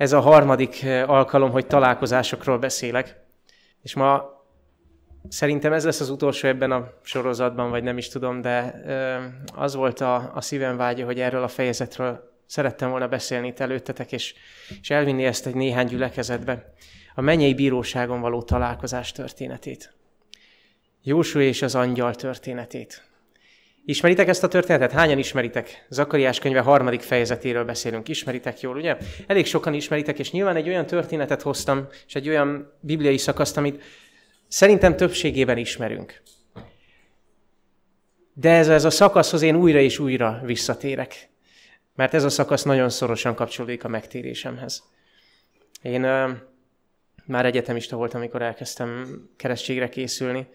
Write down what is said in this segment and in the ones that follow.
ez a harmadik alkalom, hogy találkozásokról beszélek. És ma szerintem ez lesz az utolsó ebben a sorozatban, vagy nem is tudom, de az volt a, a szívem vágya, hogy erről a fejezetről szerettem volna beszélni itt előttetek, és, és elvinni ezt egy néhány gyülekezetbe. A mennyei bíróságon való találkozás történetét. Jósú és az angyal történetét. Ismeritek ezt a történetet? Hányan ismeritek? Zakariás könyve harmadik fejezetéről beszélünk. Ismeritek jól, ugye? Elég sokan ismeritek, és nyilván egy olyan történetet hoztam, és egy olyan bibliai szakaszt, amit szerintem többségében ismerünk. De ez, ez a szakaszhoz én újra és újra visszatérek. Mert ez a szakasz nagyon szorosan kapcsolódik a megtérésemhez. Én uh, már egyetemista voltam, amikor elkezdtem keresztségre készülni,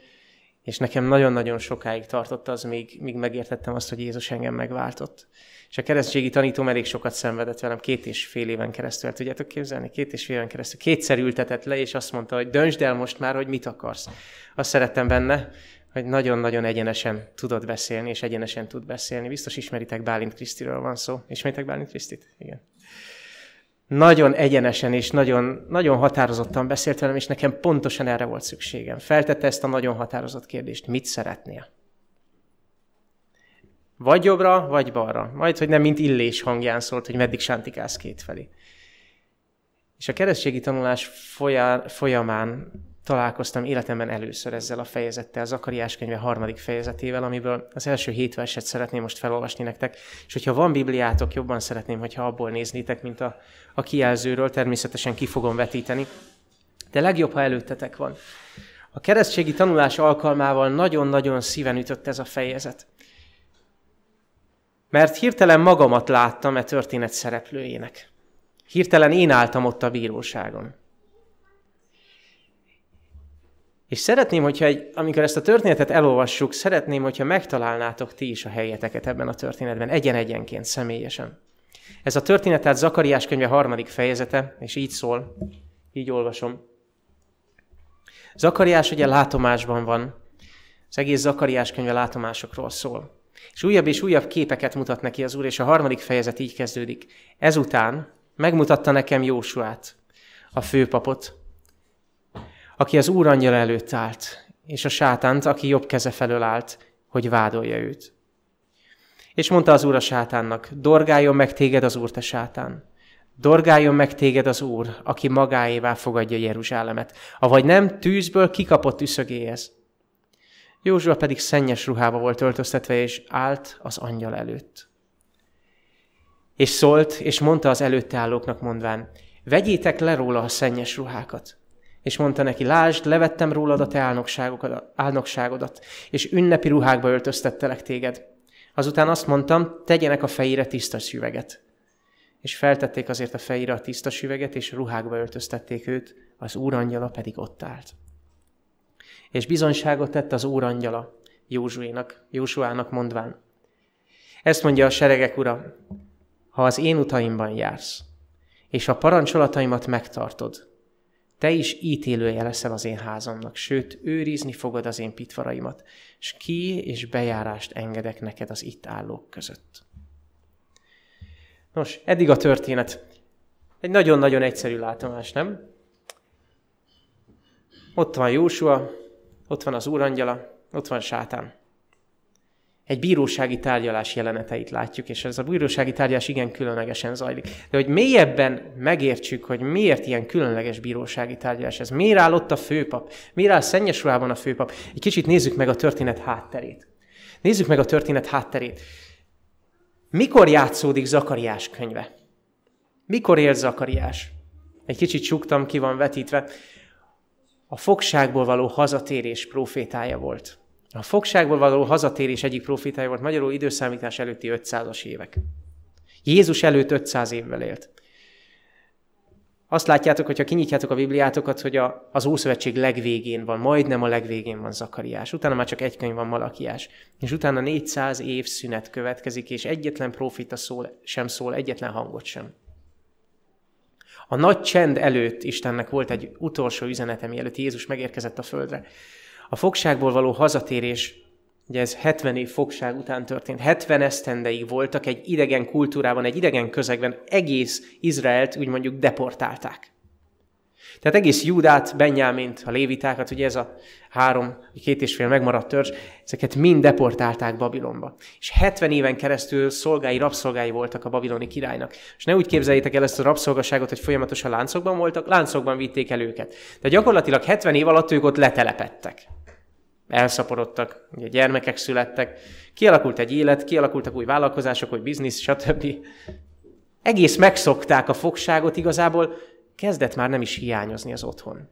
és nekem nagyon-nagyon sokáig tartott az, míg, míg megértettem azt, hogy Jézus engem megváltott. És a keresztségi tanítóm elég sokat szenvedett velem, két és fél éven keresztül. El tudjátok képzelni? Két és fél éven keresztül. Kétszer ültetett le, és azt mondta, hogy döntsd el most már, hogy mit akarsz. Azt szerettem benne, hogy nagyon-nagyon egyenesen tudod beszélni, és egyenesen tud beszélni. Biztos ismeritek Bálint Krisztiről van szó. Ismeritek Bálint Krisztit? Igen nagyon egyenesen és nagyon, nagyon határozottan beszélt velem, és nekem pontosan erre volt szükségem. Feltette ezt a nagyon határozott kérdést. Mit szeretnél? Vagy jobbra, vagy balra. Majd, hogy nem mint illés hangján szólt, hogy meddig sántikálsz kétfelé. És a keresztségi tanulás folyamán találkoztam életemben először ezzel a fejezettel, Zakariás könyve harmadik fejezetével, amiből az első hét verset szeretném most felolvasni nektek, és hogyha van Bibliátok, jobban szeretném, hogyha abból néznétek, mint a, a kijelzőről, természetesen ki fogom vetíteni, de legjobb, ha előttetek van. A keresztségi tanulás alkalmával nagyon-nagyon szíven ütött ez a fejezet. Mert hirtelen magamat láttam e történet szereplőjének. Hirtelen én álltam ott a bíróságon. És szeretném, hogyha egy, amikor ezt a történetet elolvassuk, szeretném, hogyha megtalálnátok ti is a helyeteket ebben a történetben, egyen-egyenként, személyesen. Ez a történet tehát Zakariás könyve harmadik fejezete, és így szól, így olvasom. Zakariás ugye látomásban van, az egész Zakariás könyve látomásokról szól. És újabb és újabb képeket mutat neki az Úr, és a harmadik fejezet így kezdődik. Ezután megmutatta nekem Jósuát, a főpapot, aki az Úr angyal előtt állt, és a sátánt, aki jobb keze felől állt, hogy vádolja őt. És mondta az Úr a sátánnak, dorgáljon meg téged az Úr, te sátán. Dorgáljon meg téged az Úr, aki magáévá fogadja Jeruzsálemet, avagy nem tűzből kikapott üszögéhez. Józsua pedig szennyes ruhába volt öltöztetve, és állt az angyal előtt. És szólt, és mondta az előtte állóknak mondván, vegyétek le róla a szennyes ruhákat és mondta neki, lásd, levettem rólad a te álnokságodat, és ünnepi ruhákba öltöztettelek téged. Azután azt mondtam, tegyenek a fejére tiszta süveget. És feltették azért a fejére a tiszta süveget, és ruhákba öltöztették őt, az úrangyala pedig ott állt. És bizonyságot tett az úrangyala Józsuénak, Józsuának mondván. Ezt mondja a seregek ura, ha az én utaimban jársz, és a parancsolataimat megtartod, te is ítélője leszel az én házamnak, sőt, őrizni fogod az én pitvaraimat, és ki és bejárást engedek neked az itt állók között. Nos, eddig a történet. Egy nagyon-nagyon egyszerű látomás, nem? Ott van Jósua, ott van az úrangyala, ott van sátán egy bírósági tárgyalás jeleneteit látjuk, és ez a bírósági tárgyalás igen különlegesen zajlik. De hogy mélyebben megértsük, hogy miért ilyen különleges bírósági tárgyalás ez, miért áll ott a főpap, miért áll szennyes ruhában a főpap, egy kicsit nézzük meg a történet hátterét. Nézzük meg a történet hátterét. Mikor játszódik Zakariás könyve? Mikor él Zakariás? Egy kicsit csuktam, ki van vetítve. A fogságból való hazatérés profétája volt. A fogságból való hazatérés egyik profitája volt magyarul időszámítás előtti 500-as évek. Jézus előtt 500 évvel élt. Azt látjátok, hogyha kinyitjátok a Bibliátokat, hogy a, az Ószövetség legvégén van, majdnem a legvégén van Zakariás. Utána már csak egy könyv van Malakiás. És utána 400 év szünet következik, és egyetlen profita szól, sem szól, egyetlen hangot sem. A nagy csend előtt Istennek volt egy utolsó üzenete, mielőtt Jézus megérkezett a földre. A fogságból való hazatérés Ugye ez 70 év fogság után történt. 70 esztendeig voltak egy idegen kultúrában, egy idegen közegben, egész Izraelt úgy mondjuk deportálták. Tehát egész Júdát, Benyámint, a lévitákat, ugye ez a három, két és fél megmaradt törzs, ezeket mind deportálták Babilonba. És 70 éven keresztül szolgái, rabszolgái voltak a babiloni királynak. És ne úgy képzeljétek el ezt a rabszolgaságot, hogy folyamatosan láncokban voltak, láncokban vitték el őket. De gyakorlatilag 70 év alatt ők ott letelepettek. Elszaporodtak, ugye gyermekek születtek, kialakult egy élet, kialakultak új vállalkozások, új biznisz, stb. Egész megszokták a fogságot, igazából kezdett már nem is hiányozni az otthon.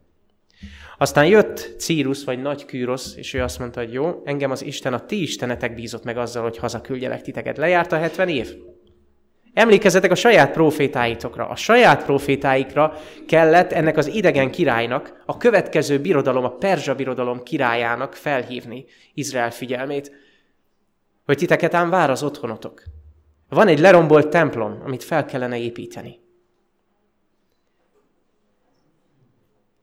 Aztán jött Círus, vagy Nagy Kűrosz, és ő azt mondta, hogy jó, engem az Isten, a ti istenetek bízott meg azzal, hogy hazaküldjelek titeket. Lejárt a 70 év? Emlékezzetek a saját profétáitokra. A saját profétáikra kellett ennek az idegen királynak, a következő birodalom, a Perzsa birodalom királyának felhívni Izrael figyelmét, hogy titeket ám vár az otthonotok. Van egy lerombolt templom, amit fel kellene építeni.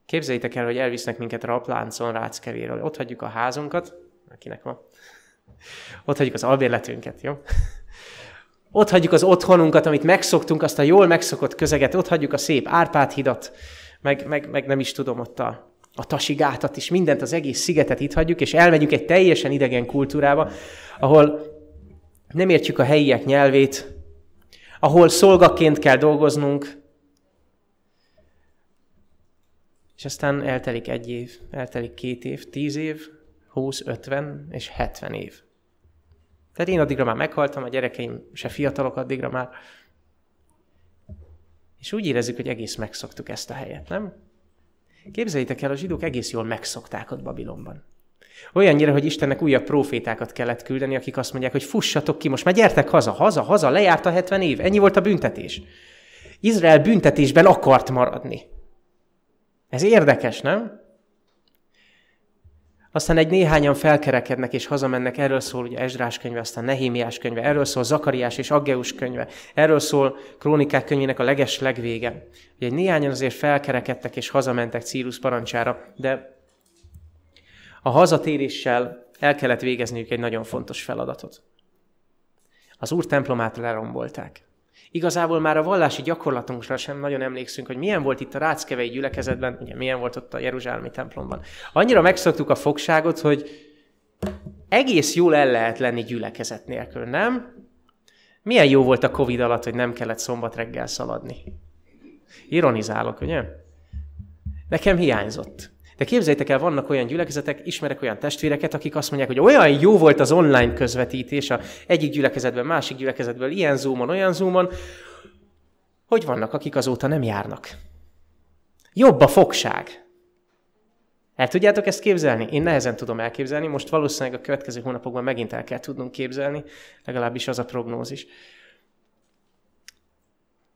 Képzeljétek el, hogy elvisznek minket rapláncon Ráckevéről. Ott hagyjuk a házunkat, akinek van. Ott hagyjuk az albérletünket, jó? Ott hagyjuk az otthonunkat, amit megszoktunk, azt a jól megszokott közeget, ott hagyjuk a szép Árpád hidat, meg, meg, meg nem is tudom, ott a, a tasigátat is, mindent, az egész szigetet itt hagyjuk, és elmegyünk egy teljesen idegen kultúrába, ahol nem értjük a helyiek nyelvét, ahol szolgaként kell dolgoznunk, És aztán eltelik egy év, eltelik két év, tíz év, húsz, ötven és hetven év. Tehát én addigra már meghaltam, a gyerekeim se fiatalok addigra már. És úgy érezzük, hogy egész megszoktuk ezt a helyet, nem? Képzeljétek el, a zsidók egész jól megszokták ott Babilonban. Olyannyira, hogy Istennek újabb profétákat kellett küldeni, akik azt mondják, hogy fussatok ki, most már gyertek haza, haza, haza, lejárt a 70 év, ennyi volt a büntetés. Izrael büntetésben akart maradni. Ez érdekes, nem? Aztán egy néhányan felkerekednek és hazamennek, erről szól ugye Ezrás könyve, aztán Nehémiás könyve, erről szól Zakariás és Aggeus könyve, erről szól Krónikák könyvének a leges legvége. Ugye egy néhányan azért felkerekedtek és hazamentek Círus parancsára, de a hazatéréssel el kellett végezniük egy nagyon fontos feladatot. Az úr templomát lerombolták. Igazából már a vallási gyakorlatunkra sem nagyon emlékszünk, hogy milyen volt itt a Ráckevei gyülekezetben, ugye milyen volt ott a Jeruzsálemi templomban. Annyira megszoktuk a fogságot, hogy egész jól el lehet lenni gyülekezet nélkül, nem? Milyen jó volt a Covid alatt, hogy nem kellett szombat reggel szaladni. Ironizálok, ugye? Nekem hiányzott. De képzeljétek el, vannak olyan gyülekezetek, ismerek olyan testvéreket, akik azt mondják, hogy olyan jó volt az online közvetítés a egyik gyülekezetben, másik gyülekezetből, ilyen zoomon, olyan zoomon, hogy vannak, akik azóta nem járnak. Jobb a fogság. El tudjátok ezt képzelni? Én nehezen tudom elképzelni, most valószínűleg a következő hónapokban megint el kell tudnunk képzelni, legalábbis az a prognózis.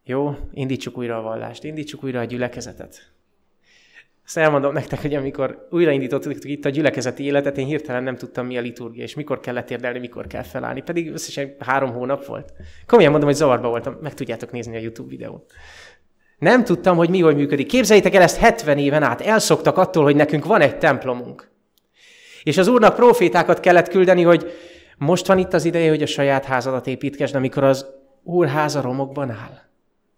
Jó, indítsuk újra a vallást, indítsuk újra a gyülekezetet. Azt elmondom nektek, hogy amikor újraindítottuk itt a gyülekezeti életet, én hirtelen nem tudtam, mi a liturgia, és mikor kell letérdelni, mikor kell felállni. Pedig összesen három hónap volt. Komolyan mondom, hogy zavarba voltam. Meg tudjátok nézni a YouTube videón. Nem tudtam, hogy mi hogy működik. Képzeljétek el ezt 70 éven át. Elszoktak attól, hogy nekünk van egy templomunk. És az úrnak profétákat kellett küldeni, hogy most van itt az ideje, hogy a saját házadat építkesd, amikor az úr háza romokban áll.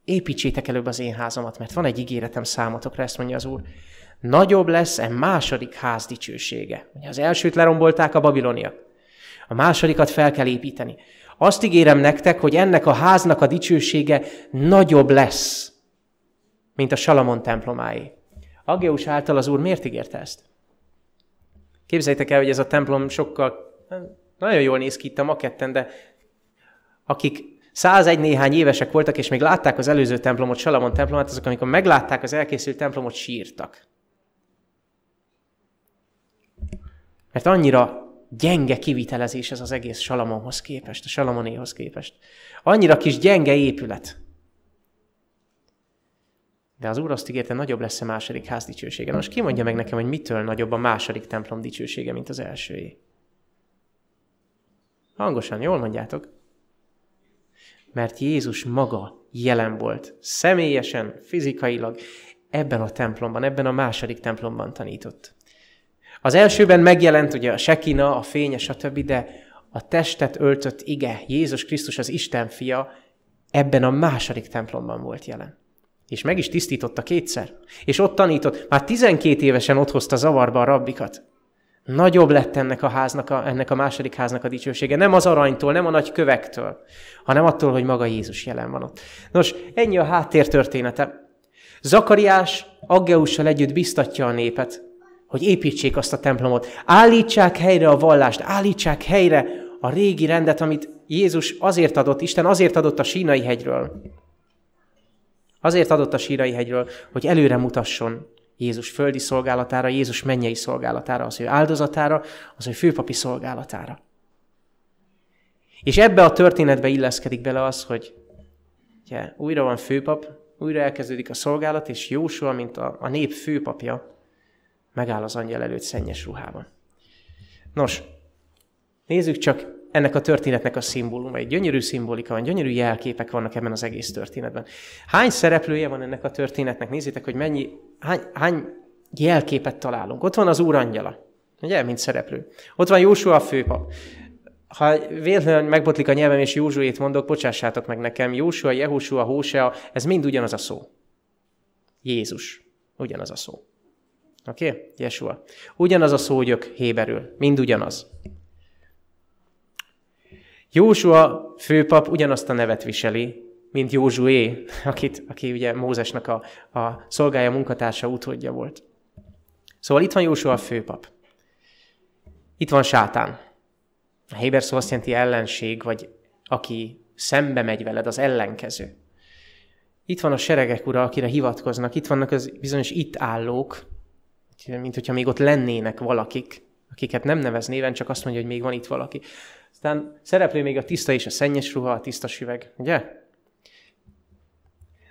Építsétek előbb az én házamat, mert van egy ígéretem számotokra, ezt mondja az úr nagyobb lesz e második ház dicsősége. Ugye az elsőt lerombolták a babiloniak. A másodikat fel kell építeni. Azt ígérem nektek, hogy ennek a háznak a dicsősége nagyobb lesz, mint a Salamon templomáé. Ageus által az Úr miért ígérte ezt? Képzeljétek el, hogy ez a templom sokkal, nagyon jól néz ki itt a maketten, de akik 101 néhány évesek voltak, és még látták az előző templomot, Salamon templomát, azok, amikor meglátták az elkészült templomot, sírtak. Mert annyira gyenge kivitelezés ez az egész Salamonhoz képest, a Salamonéhoz képest. Annyira kis gyenge épület. De az Úr azt ígérte, nagyobb lesz a második ház dicsősége. Most ki mondja meg nekem, hogy mitől nagyobb a második templom dicsősége, mint az elsőé? Hangosan, jól mondjátok? Mert Jézus maga jelen volt, személyesen, fizikailag ebben a templomban, ebben a második templomban tanított. Az elsőben megjelent ugye a sekina, a fényes, stb., de a testet öltött ige, Jézus Krisztus az Isten fia, ebben a második templomban volt jelen. És meg is tisztította kétszer. És ott tanított, már 12 évesen ott hozta zavarba a rabbikat. Nagyobb lett ennek a háznak, a, ennek a második háznak a dicsősége. Nem az aranytól, nem a nagy kövektől, hanem attól, hogy maga Jézus jelen van ott. Nos, ennyi a háttér története. Zakariás Aggeussal együtt biztatja a népet, hogy építsék azt a templomot. Állítsák helyre a vallást, állítsák helyre a régi rendet, amit Jézus azért adott, Isten azért adott a sínai hegyről. Azért adott a sínai hegyről, hogy előre mutasson Jézus földi szolgálatára, Jézus mennyei szolgálatára, az ő áldozatára, az ő főpapi szolgálatára. És ebbe a történetbe illeszkedik bele az, hogy ugye, újra van főpap, újra elkezdődik a szolgálat, és Jósua, mint a, a nép főpapja, megáll az angyal előtt szennyes ruhában. Nos, nézzük csak ennek a történetnek a szimbóluma. Egy gyönyörű szimbolika van, gyönyörű jelképek vannak ebben az egész történetben. Hány szereplője van ennek a történetnek? Nézzétek, hogy mennyi, hány, hány jelképet találunk. Ott van az úr angyala, ugye, mint szereplő. Ott van Jósua a főpap. Ha véletlenül megbotlik a nyelvem, és Józsuét mondok, bocsássátok meg nekem, Jósua, Jehusua, Hósea, ez mind ugyanaz a szó. Jézus. Ugyanaz a szó. Oké? Okay? Jesua. Ugyanaz a szógyök héberül. Mind ugyanaz. Józsua főpap ugyanazt a nevet viseli, mint Józsué, akit, aki ugye Mózesnek a, a szolgája munkatársa utódja volt. Szóval itt van Józsua főpap. Itt van sátán. A Héber szó azt jelenti ellenség, vagy aki szembe megy veled, az ellenkező. Itt van a seregek ura, akire hivatkoznak, itt vannak az bizonyos itt állók, mint hogyha még ott lennének valakik, akiket nem nevez néven, csak azt mondja, hogy még van itt valaki. Aztán szereplő még a tiszta és a szennyes ruha, a tiszta süveg, ugye?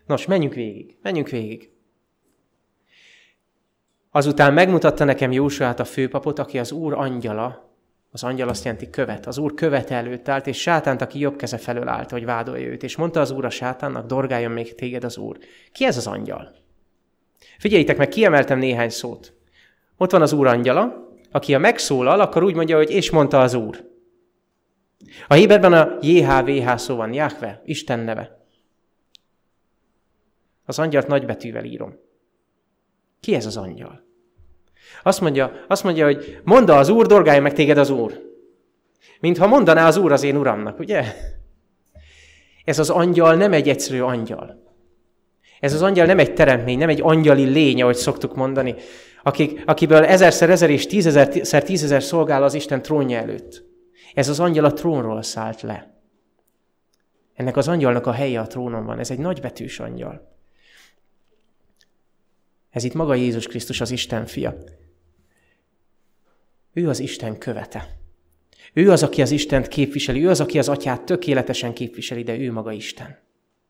Nos, menjünk végig, menjünk végig. Azután megmutatta nekem Jósuát a főpapot, aki az Úr angyala, az angyal azt jelenti követ. Az Úr követe előtt állt, és sátánt, aki jobb keze felől állt, hogy vádolja őt. És mondta az Úr a sátánnak, dorgáljon még téged az Úr. Ki ez az angyal? Figyeljétek meg, kiemeltem néhány szót. Ott van az Úr angyala, aki a megszólal, akkor úgy mondja, hogy és mondta az Úr. A Héberben a JHVH szó van, Jahve, Isten neve. Az angyalt nagybetűvel írom. Ki ez az angyal? Azt mondja, azt mondja hogy mondd az Úr, dolgálja meg téged az Úr. Mintha mondaná az Úr az én Uramnak, ugye? Ez az angyal nem egy egyszerű angyal. Ez az angyal nem egy teremtmény, nem egy angyali lény, ahogy szoktuk mondani, akik, akiből ezerszer ezer és tízezerszer tízezer szolgál az Isten trónja előtt. Ez az angyal a trónról szállt le. Ennek az angyalnak a helye a trónon van. Ez egy nagybetűs angyal. Ez itt maga Jézus Krisztus, az Isten fia. Ő az Isten követe. Ő az, aki az Istent képviseli, ő az, aki az atyát tökéletesen képviseli, de ő maga Isten.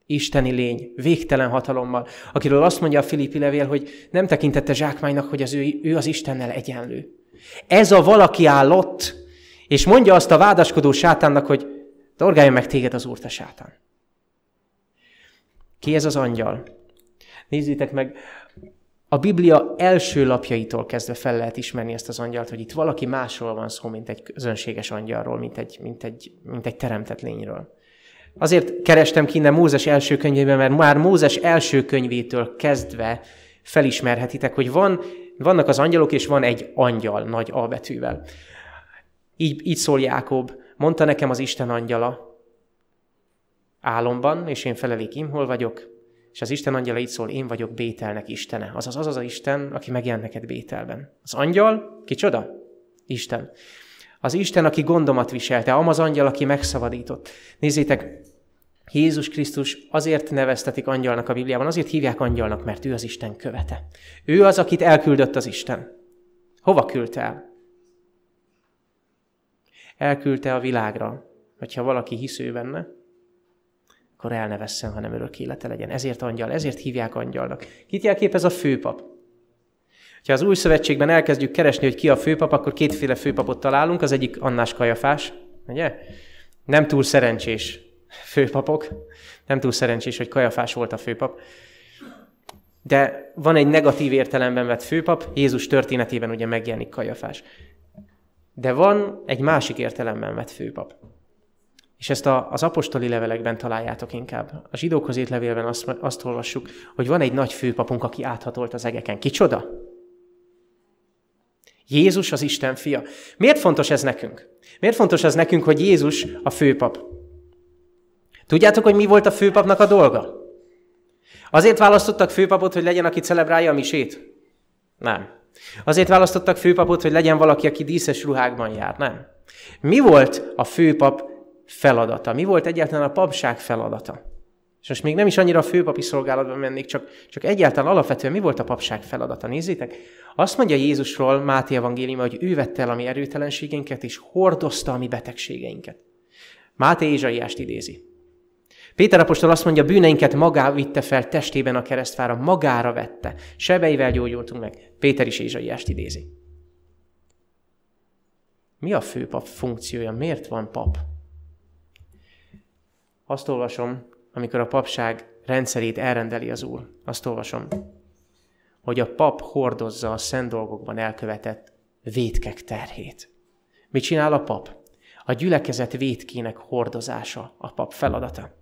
Isteni lény, végtelen hatalommal, akiről azt mondja a Filippi levél, hogy nem tekintette zsákmánynak, hogy az ő, ő az Istennel egyenlő. Ez a valaki állott, és mondja azt a vádaskodó sátánnak, hogy dorgáljon meg téged az úr, sátán. Ki ez az angyal? Nézzétek meg, a Biblia első lapjaitól kezdve fel lehet ismerni ezt az angyalt, hogy itt valaki másról van szó, mint egy közönséges angyalról, mint egy, mint egy, mint egy teremtett lényről. Azért kerestem ki innen Mózes első könyvében, mert már Mózes első könyvétől kezdve felismerhetitek, hogy van, vannak az angyalok, és van egy angyal nagy A betűvel. Így, így szól Jákob, mondta nekem az Isten angyala álomban, és én felelék hol vagyok, és az Isten angyala így szól, én vagyok Bételnek Istene. Azaz az az a Isten, aki megjelent neked Bételben. Az angyal, kicsoda? Isten. Az Isten, aki gondomat viselte, az angyal, aki megszabadított. Nézzétek, Jézus Krisztus azért neveztetik angyalnak a Bibliában, azért hívják angyalnak, mert ő az Isten követe. Ő az, akit elküldött az Isten. Hova küldte el? elküldte a világra, hogyha valaki hisző benne, akkor el ne vesszen, hanem örök élete legyen. Ezért angyal, ezért hívják angyalnak. Kit jelképez a főpap? Ha az új szövetségben elkezdjük keresni, hogy ki a főpap, akkor kétféle főpapot találunk. Az egyik Annás Kajafás, ugye? Nem túl szerencsés főpapok. Nem túl szerencsés, hogy Kajafás volt a főpap. De van egy negatív értelemben vett főpap, Jézus történetében ugye megjelenik Kajafás. De van egy másik értelemben vett főpap. És ezt a, az apostoli levelekben találjátok inkább. A zsidókhoz írt levélben azt, azt olvassuk, hogy van egy nagy főpapunk, aki áthatolt az egeken. Kicsoda? Jézus az Isten fia. Miért fontos ez nekünk? Miért fontos ez nekünk, hogy Jézus a főpap? Tudjátok, hogy mi volt a főpapnak a dolga? Azért választottak főpapot, hogy legyen, aki celebrálja a misét? Nem. Azért választottak főpapot, hogy legyen valaki, aki díszes ruhákban jár? Nem. Mi volt a főpap feladata? Mi volt egyáltalán a papság feladata? És most még nem is annyira a főpapi szolgálatban mennék, csak, csak egyáltalán alapvetően mi volt a papság feladata? Nézzétek, azt mondja Jézusról Máté evangélium, hogy ő vette el a mi erőtelenségeinket, és hordozta a mi betegségeinket. Máté Ézsaiást idézi. Péter apostol azt mondja, bűneinket magá vitte fel testében a keresztfára, magára vette. Sebeivel gyógyultunk meg. Péter is Ézsaiást idézi. Mi a főpap funkciója? Miért van pap? Azt olvasom, amikor a papság rendszerét elrendeli az Úr. Azt olvasom, hogy a pap hordozza a szent dolgokban elkövetett vétkek terhét. Mit csinál a pap? A gyülekezet vétkének hordozása a pap feladata.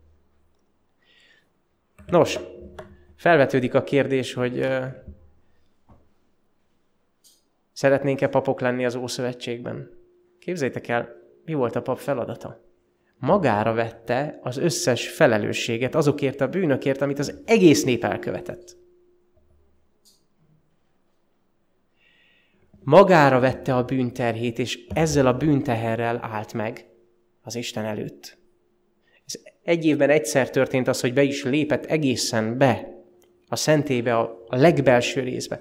Nos, felvetődik a kérdés, hogy uh, szeretnénk-e papok lenni az Ószövetségben? Képzeljétek el, mi volt a pap feladata? Magára vette az összes felelősséget azokért a bűnökért, amit az egész nép elkövetett. Magára vette a bűnterhét, és ezzel a bűnteherrel állt meg az Isten előtt. Ez egy évben egyszer történt az, hogy be is lépett egészen be a szentébe, a, legbelső részbe.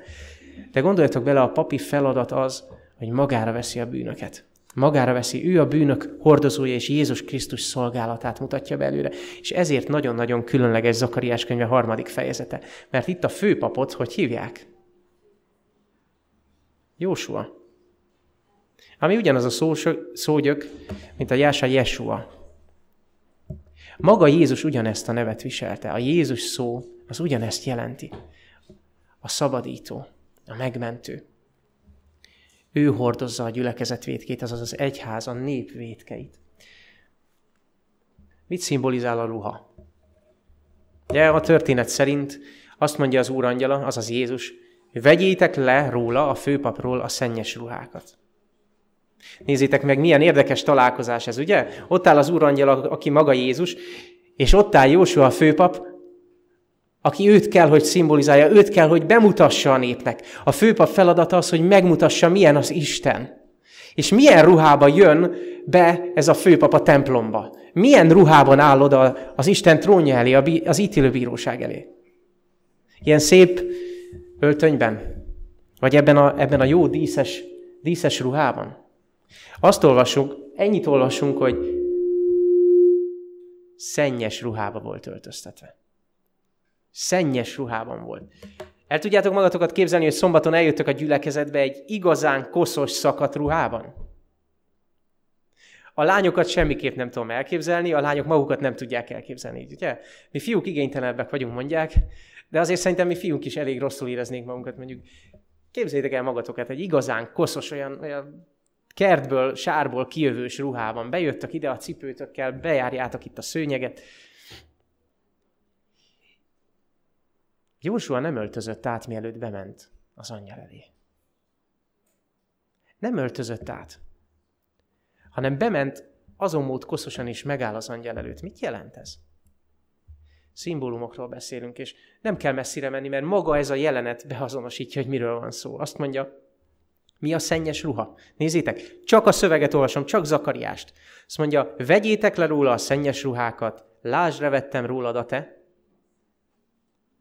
De gondoljatok bele, a papi feladat az, hogy magára veszi a bűnöket. Magára veszi, ő a bűnök hordozója, és Jézus Krisztus szolgálatát mutatja belőle. És ezért nagyon-nagyon különleges Zakariás könyve harmadik fejezete. Mert itt a főpapot, hogy hívják? Jósua. Ami ugyanaz a szó, szógyök, mint a Jása Jesua. Maga Jézus ugyanezt a nevet viselte. A Jézus szó az ugyanezt jelenti. A szabadító, a megmentő. Ő hordozza a gyülekezet vétkét, azaz az egyház, a nép vétkeit. Mit szimbolizál a ruha? De a történet szerint azt mondja az Úr angyala, azaz Jézus, vegyétek le róla, a főpapról a szennyes ruhákat. Nézzétek meg, milyen érdekes találkozás ez, ugye? Ott áll az úrangyal, aki maga Jézus, és ott áll Jósua a főpap, aki őt kell, hogy szimbolizálja, őt kell, hogy bemutassa a népnek. A főpap feladata az, hogy megmutassa, milyen az Isten. És milyen ruhába jön be ez a főpap a templomba. Milyen ruhában áll oda az Isten trónja elé, az ítélőbíróság elé. Ilyen szép öltönyben? Vagy ebben a, ebben a jó díszes, díszes ruhában? Azt olvasunk, ennyit olvasunk, hogy szennyes ruhába volt öltöztetve. Szennyes ruhában volt. El tudjátok magatokat képzelni, hogy szombaton eljöttök a gyülekezetbe egy igazán koszos szakadt ruhában? A lányokat semmiképp nem tudom elképzelni, a lányok magukat nem tudják elképzelni, ugye? Mi fiúk igénytelenebbek vagyunk, mondják, de azért szerintem mi fiúk is elég rosszul éreznénk magunkat, mondjuk képzeljétek el magatokat egy igazán koszos, olyan, olyan kertből, sárból kijövős ruhában. Bejöttök ide a cipőtökkel, bejárjátok itt a szőnyeget. Jósua nem öltözött át, mielőtt bement az angyal elé. Nem öltözött át, hanem bement azon mód koszosan is megáll az angyal előtt. Mit jelent ez? Szimbólumokról beszélünk, és nem kell messzire menni, mert maga ez a jelenet beazonosítja, hogy miről van szó. Azt mondja, mi a szennyes ruha? Nézzétek, csak a szöveget olvasom, csak Zakariást. Azt mondja, vegyétek le róla a szennyes ruhákat, lásd, revettem rólad a te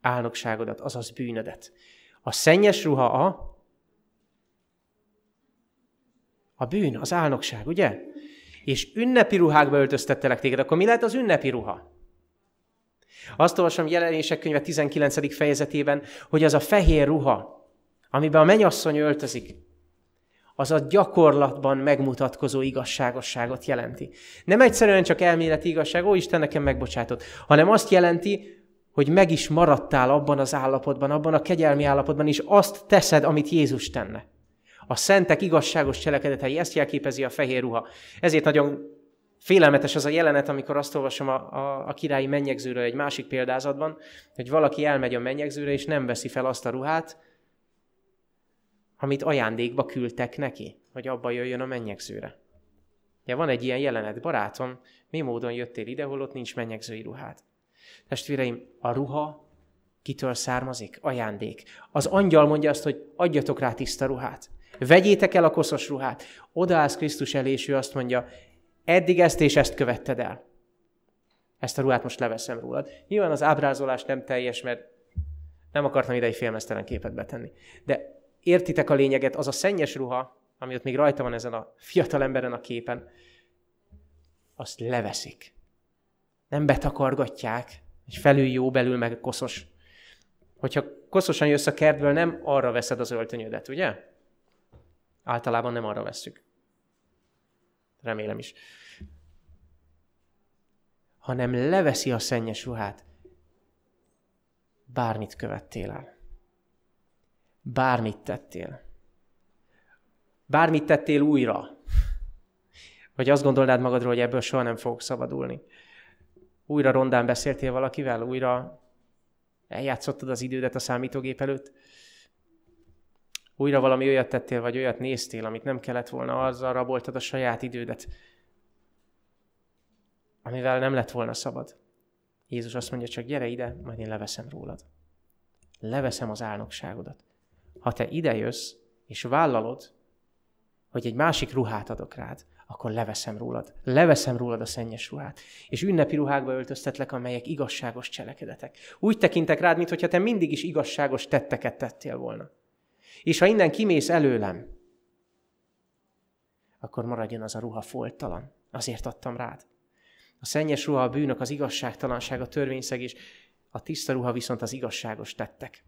álnokságodat, azaz bűnödet. A szennyes ruha a a bűn, az álnokság, ugye? És ünnepi ruhákba öltöztettelek téged, akkor mi lehet az ünnepi ruha? Azt olvasom jelenések könyve 19. fejezetében, hogy az a fehér ruha, amiben a mennyasszony öltözik, az a gyakorlatban megmutatkozó igazságosságot jelenti. Nem egyszerűen csak elméleti igazság, ó, Isten nekem megbocsátott, hanem azt jelenti, hogy meg is maradtál abban az állapotban, abban a kegyelmi állapotban, és azt teszed, amit Jézus tenne. A szentek igazságos cselekedetei, ezt jelképezi a fehér ruha. Ezért nagyon félelmetes az a jelenet, amikor azt olvasom a, a, a királyi mennyegzőről egy másik példázatban, hogy valaki elmegy a mennyegzőre, és nem veszi fel azt a ruhát, amit ajándékba küldtek neki, hogy abba jöjjön a mennyegzőre. Ja, van egy ilyen jelenet, barátom, mi módon jöttél ide, holott nincs mennyegzői ruhát. Testvéreim, a ruha kitől származik? Ajándék. Az angyal mondja azt, hogy adjatok rá tiszta ruhát. Vegyétek el a koszos ruhát. Odaállsz Krisztus elé, és ő azt mondja, eddig ezt és ezt követted el. Ezt a ruhát most leveszem rólad. Nyilván az ábrázolás nem teljes, mert nem akartam ide egy félmeztelen képet betenni. De értitek a lényeget, az a szennyes ruha, ami ott még rajta van ezen a fiatal emberen a képen, azt leveszik. Nem betakargatják, egy felül jó, belül meg koszos. Hogyha koszosan jössz a kertből, nem arra veszed az öltönyödet, ugye? Általában nem arra vesszük. Remélem is. Hanem leveszi a szennyes ruhát. Bármit követtél el. Bármit tettél. Bármit tettél újra. Vagy azt gondolnád magadról, hogy ebből soha nem fogok szabadulni. Újra rondán beszéltél valakivel, újra eljátszottad az idődet a számítógép előtt, újra valami olyat tettél, vagy olyat néztél, amit nem kellett volna, azzal raboltad a saját idődet, amivel nem lett volna szabad. Jézus azt mondja, csak gyere ide, majd én leveszem rólad. Leveszem az álnokságodat. Ha te ide jössz, és vállalod, hogy egy másik ruhát adok rád, akkor leveszem rólad. Leveszem rólad a szennyes ruhát. És ünnepi ruhákba öltöztetlek, amelyek igazságos cselekedetek. Úgy tekintek rád, mintha te mindig is igazságos tetteket tettél volna. És ha innen kimész előlem, akkor maradjon az a ruha foltalan. Azért adtam rád. A szennyes ruha a bűnök, az igazságtalanság, a törvényszegés, a tiszta ruha viszont az igazságos tettek.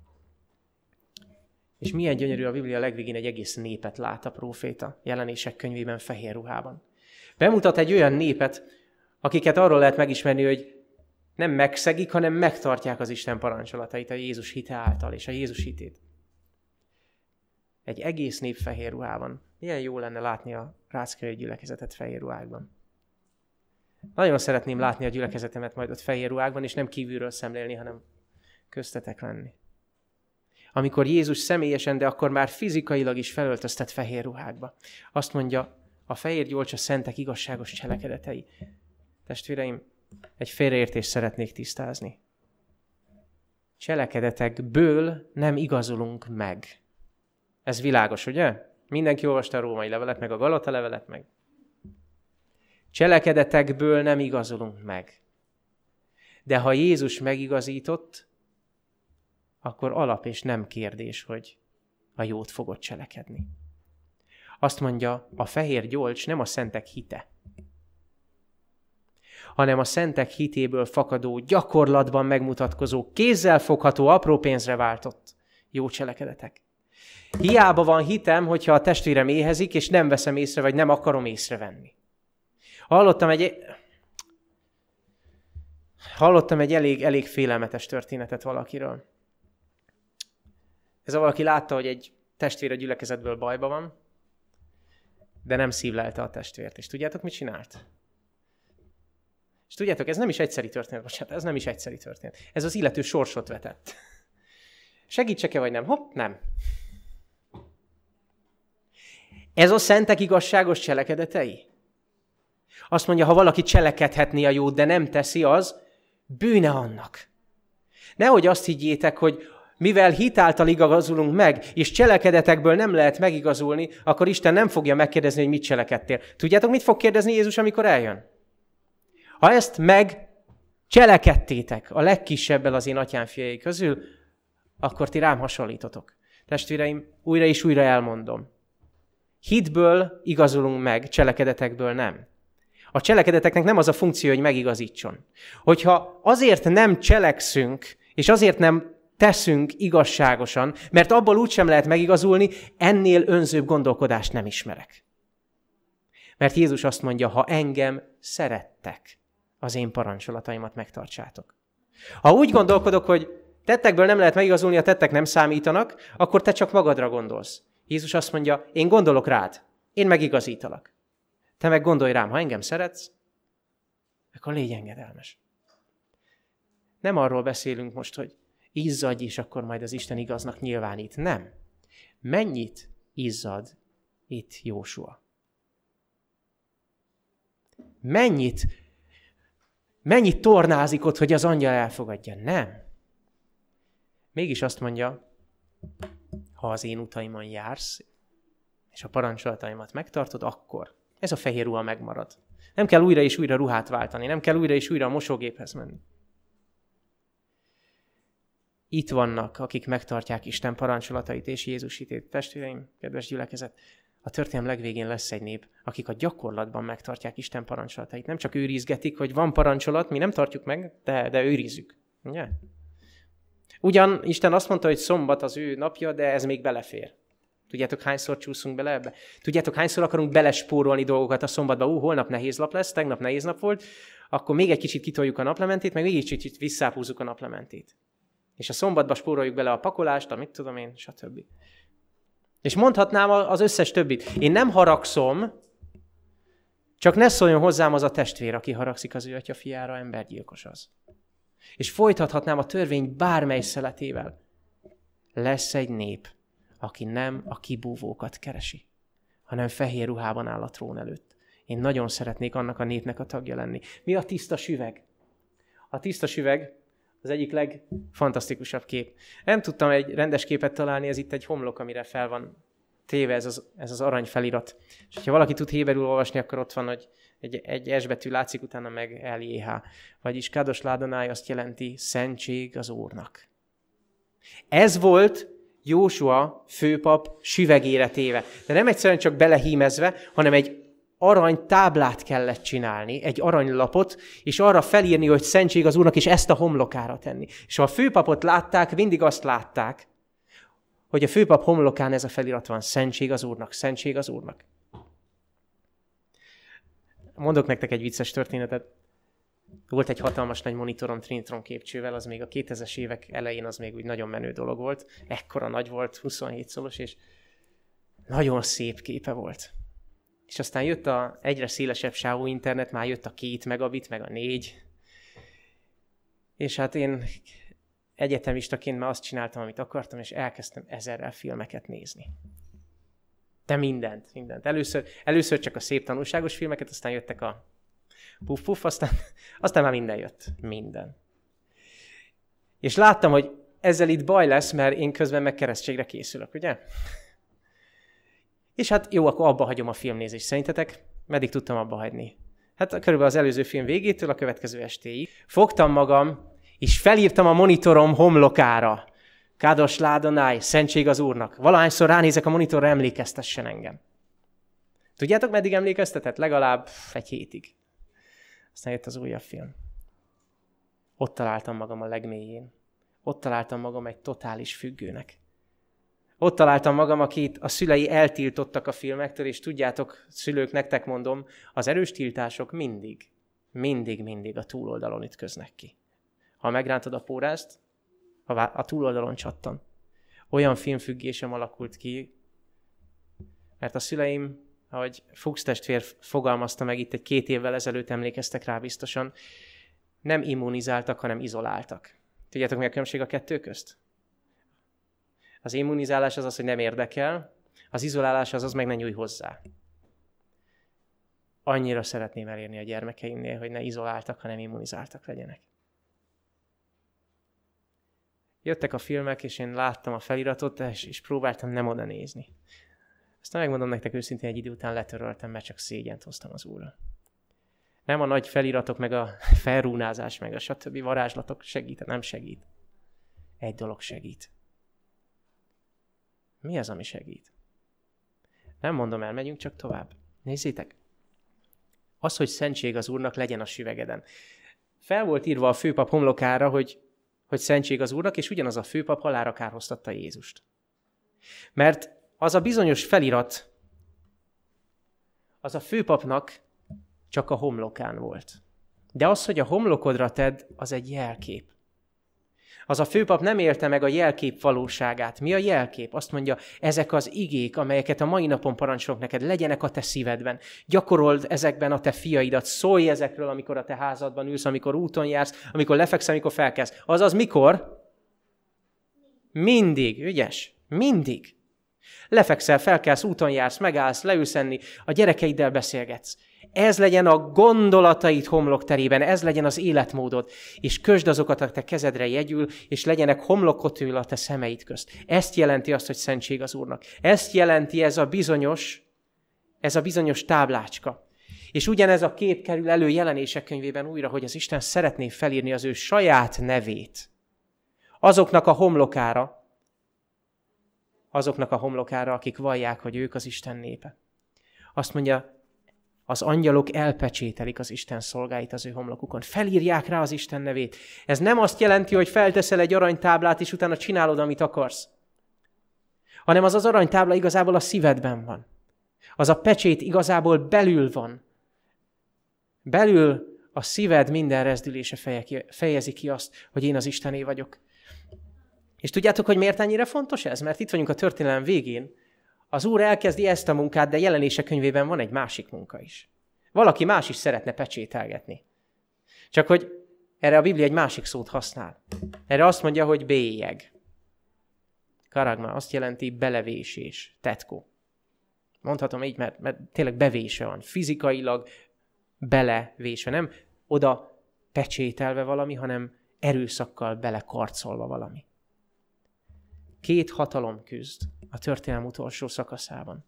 És milyen gyönyörű a Biblia legvégén egy egész népet lát a próféta jelenések könyvében fehér ruhában. Bemutat egy olyan népet, akiket arról lehet megismerni, hogy nem megszegik, hanem megtartják az Isten parancsolatait a Jézus hite által és a Jézus hitét. Egy egész nép fehér ruhában. Milyen jó lenne látni a ráckői gyülekezetet fehér ruhákban. Nagyon szeretném látni a gyülekezetemet majd ott fehér ruhákban, és nem kívülről szemlélni, hanem köztetek lenni amikor Jézus személyesen, de akkor már fizikailag is felöltöztet fehér ruhákba. Azt mondja, a fehér gyolcs a szentek igazságos cselekedetei. Testvéreim, egy félreértést szeretnék tisztázni. Cselekedetekből nem igazulunk meg. Ez világos, ugye? Mindenki olvasta a római levelet, meg a Galata levelet, meg. Cselekedetekből nem igazulunk meg. De ha Jézus megigazított, akkor alap és nem kérdés, hogy a jót fogod cselekedni. Azt mondja, a fehér gyolcs nem a szentek hite, hanem a szentek hitéből fakadó, gyakorlatban megmutatkozó, kézzel fogható, apró pénzre váltott jó cselekedetek. Hiába van hitem, hogyha a testvérem éhezik, és nem veszem észre, vagy nem akarom észrevenni. Hallottam egy, hallottam egy elég, elég félelmetes történetet valakiről. Ez a valaki látta, hogy egy testvér a gyülekezetből bajba van, de nem szívlelte a testvért. És tudjátok, mit csinált? És tudjátok, ez nem is egyszeri történet, bocsánat, ez nem is egyszeri történet. Ez az illető sorsot vetett. Segítsek-e, vagy nem? Hopp, nem. Ez a szentek igazságos cselekedetei? Azt mondja, ha valaki cselekedhetné a jót, de nem teszi, az bűne annak. Nehogy azt higgyétek, hogy mivel hitáltal igazulunk meg, és cselekedetekből nem lehet megigazulni, akkor Isten nem fogja megkérdezni, hogy mit cselekedtél. Tudjátok, mit fog kérdezni Jézus, amikor eljön? Ha ezt meg cselekedtétek a legkisebbel az én atyám fiai közül, akkor ti rám hasonlítotok. Testvéreim, újra és újra elmondom. Hitből igazulunk meg, cselekedetekből nem. A cselekedeteknek nem az a funkció, hogy megigazítson. Hogyha azért nem cselekszünk, és azért nem teszünk igazságosan, mert abból úgysem lehet megigazulni, ennél önzőbb gondolkodást nem ismerek. Mert Jézus azt mondja, ha engem szerettek, az én parancsolataimat megtartsátok. Ha úgy gondolkodok, hogy tettekből nem lehet megigazulni, a tettek nem számítanak, akkor te csak magadra gondolsz. Jézus azt mondja, én gondolok rád, én megigazítalak. Te meg gondolj rám, ha engem szeretsz, akkor légy engedelmes. Nem arról beszélünk most, hogy izzadj, és akkor majd az Isten igaznak nyilvánít. Nem. Mennyit izzad itt Jósua? Mennyit, mennyit tornázik ott, hogy az angyal elfogadja? Nem. Mégis azt mondja, ha az én utaimon jársz, és a parancsolataimat megtartod, akkor ez a fehér ruha megmarad. Nem kell újra és újra ruhát váltani, nem kell újra és újra a mosógéphez menni. Itt vannak, akik megtartják Isten parancsolatait és Jézus hitét. Testvéreim, kedves gyülekezet, a történelem legvégén lesz egy nép, akik a gyakorlatban megtartják Isten parancsolatait. Nem csak őrizgetik, hogy van parancsolat, mi nem tartjuk meg, de, de őrizzük. Ugye? Ugyan Isten azt mondta, hogy szombat az ő napja, de ez még belefér. Tudjátok, hányszor csúszunk bele ebbe? Tudjátok, hányszor akarunk belespórolni dolgokat a szombatba? Ú, holnap nehéz nap lesz, tegnap nehéz nap volt, akkor még egy kicsit kitoljuk a naplementét, meg még egy kicsit visszápúzzuk a naplementét. És a szombatba spóroljuk bele a pakolást, amit tudom én, stb. És mondhatnám az összes többit. Én nem haragszom, csak ne szóljon hozzám az a testvér, aki haragszik az ő atya fiára, embergyilkos az. És folytathatnám a törvény bármely szeletével. Lesz egy nép, aki nem a kibúvókat keresi, hanem fehér ruhában áll a trón előtt. Én nagyon szeretnék annak a népnek a tagja lenni. Mi a tiszta süveg? A tiszta süveg az egyik legfantasztikusabb kép. Nem tudtam egy rendes képet találni, ez itt egy homlok, amire fel van téve ez az, ez az arany felirat. És ha valaki tud héberül olvasni, akkor ott van, hogy egy, egy S betű látszik, utána meg LJH. Vagyis Kádos Ládonáj azt jelenti szentség az Úrnak. Ez volt Jósua főpap süvegére téve. De nem egyszerűen csak belehímezve, hanem egy arany táblát kellett csinálni, egy aranylapot, és arra felírni, hogy szentség az Úrnak, és ezt a homlokára tenni. És ha a főpapot látták, mindig azt látták, hogy a főpap homlokán ez a felirat van, szentség az Úrnak, szentség az Úrnak. Mondok nektek egy vicces történetet. Volt egy hatalmas nagy monitorom Trinitron képcsővel, az még a 2000-es évek elején az még úgy nagyon menő dolog volt. Ekkora nagy volt, 27 szolos, és nagyon szép képe volt. És aztán jött a egyre szélesebb sávú internet, már jött a két megabit, meg a négy. És hát én egyetemistaként már azt csináltam, amit akartam, és elkezdtem ezerrel filmeket nézni. De mindent, mindent. Először, először csak a szép tanulságos filmeket, aztán jöttek a puff-puff, aztán, aztán már minden jött. Minden. És láttam, hogy ezzel itt baj lesz, mert én közben meg keresztségre készülök, ugye? És hát jó, akkor abba hagyom a filmnézést. Szerintetek? Meddig tudtam abba hagyni? Hát körülbelül az előző film végétől a következő estéig. Fogtam magam, és felírtam a monitorom homlokára. Kádos Ládonáj, szentség az Úrnak. Valahányszor ránézek a monitorra, emlékeztessen engem. Tudjátok, meddig emlékeztetett? Legalább egy hétig. Aztán jött az újabb film. Ott találtam magam a legmélyén. Ott találtam magam egy totális függőnek. Ott találtam magam, akit a szülei eltiltottak a filmektől, és tudjátok, szülők, nektek mondom, az erős tiltások mindig, mindig, mindig a túloldalon ütköznek ki. Ha megrántod a pórázt, a, a túloldalon csattan. Olyan filmfüggésem alakult ki, mert a szüleim, ahogy Fuchs testvér fogalmazta meg itt egy két évvel ezelőtt, emlékeztek rá biztosan, nem immunizáltak, hanem izoláltak. Tudjátok, mi a különbség a kettő közt? Az immunizálás az az, hogy nem érdekel, az izolálás az az, meg ne nyújj hozzá. Annyira szeretném elérni a gyermekeimnél, hogy ne izoláltak, hanem immunizáltak legyenek. Jöttek a filmek, és én láttam a feliratot, és, és próbáltam nem oda nézni. Aztán megmondom nektek őszintén, egy idő után letöröltem, mert csak szégyent hoztam az úrra. Nem a nagy feliratok, meg a felrúnázás, meg a stb. varázslatok segít, nem segít. Egy dolog segít. Mi az, ami segít? Nem mondom el, megyünk csak tovább. Nézzétek! Az, hogy szentség az Úrnak legyen a süvegeden. Fel volt írva a főpap homlokára, hogy, hogy szentség az Úrnak, és ugyanaz a főpap halára kárhoztatta Jézust. Mert az a bizonyos felirat, az a főpapnak csak a homlokán volt. De az, hogy a homlokodra tedd, az egy jelkép. Az a főpap nem élte meg a jelkép valóságát. Mi a jelkép? Azt mondja, ezek az igék, amelyeket a mai napon parancsolok neked, legyenek a te szívedben. Gyakorold ezekben a te fiaidat, szólj ezekről, amikor a te házadban ülsz, amikor úton jársz, amikor lefeksz, amikor felkelsz. Azaz mikor? Mindig, ügyes, mindig. Lefekszel, felkelsz, úton jársz, megállsz, leülsz enni, a gyerekeiddel beszélgetsz. Ez legyen a gondolataid homlok terében, ez legyen az életmódod, és kösd azokat a te kezedre jegyül, és legyenek homlokot ül a te szemeid közt. Ezt jelenti azt, hogy szentség az Úrnak. Ezt jelenti ez a bizonyos, ez a bizonyos táblácska. És ugyanez a kép kerül elő jelenések könyvében újra, hogy az Isten szeretné felírni az ő saját nevét. Azoknak a homlokára, azoknak a homlokára, akik vallják, hogy ők az Isten népe. Azt mondja, az angyalok elpecsételik az Isten szolgáit az ő homlokukon. Felírják rá az Isten nevét. Ez nem azt jelenti, hogy felteszel egy aranytáblát, és utána csinálod, amit akarsz. Hanem az az aranytábla igazából a szívedben van. Az a pecsét igazából belül van. Belül a szíved minden rezdülése fejezi ki azt, hogy én az Istené vagyok. És tudjátok, hogy miért ennyire fontos ez? Mert itt vagyunk a történelem végén, az Úr elkezdi ezt a munkát, de jelenése könyvében van egy másik munka is. Valaki más is szeretne pecsételgetni. Csak hogy erre a Biblia egy másik szót használ. Erre azt mondja, hogy bélyeg. Karagma azt jelenti belevésés, tetkó. Mondhatom így, mert, mert tényleg bevése van. Fizikailag belevése. Nem oda pecsételve valami, hanem erőszakkal belekarcolva valami. Két hatalom küzd a történelem utolsó szakaszában.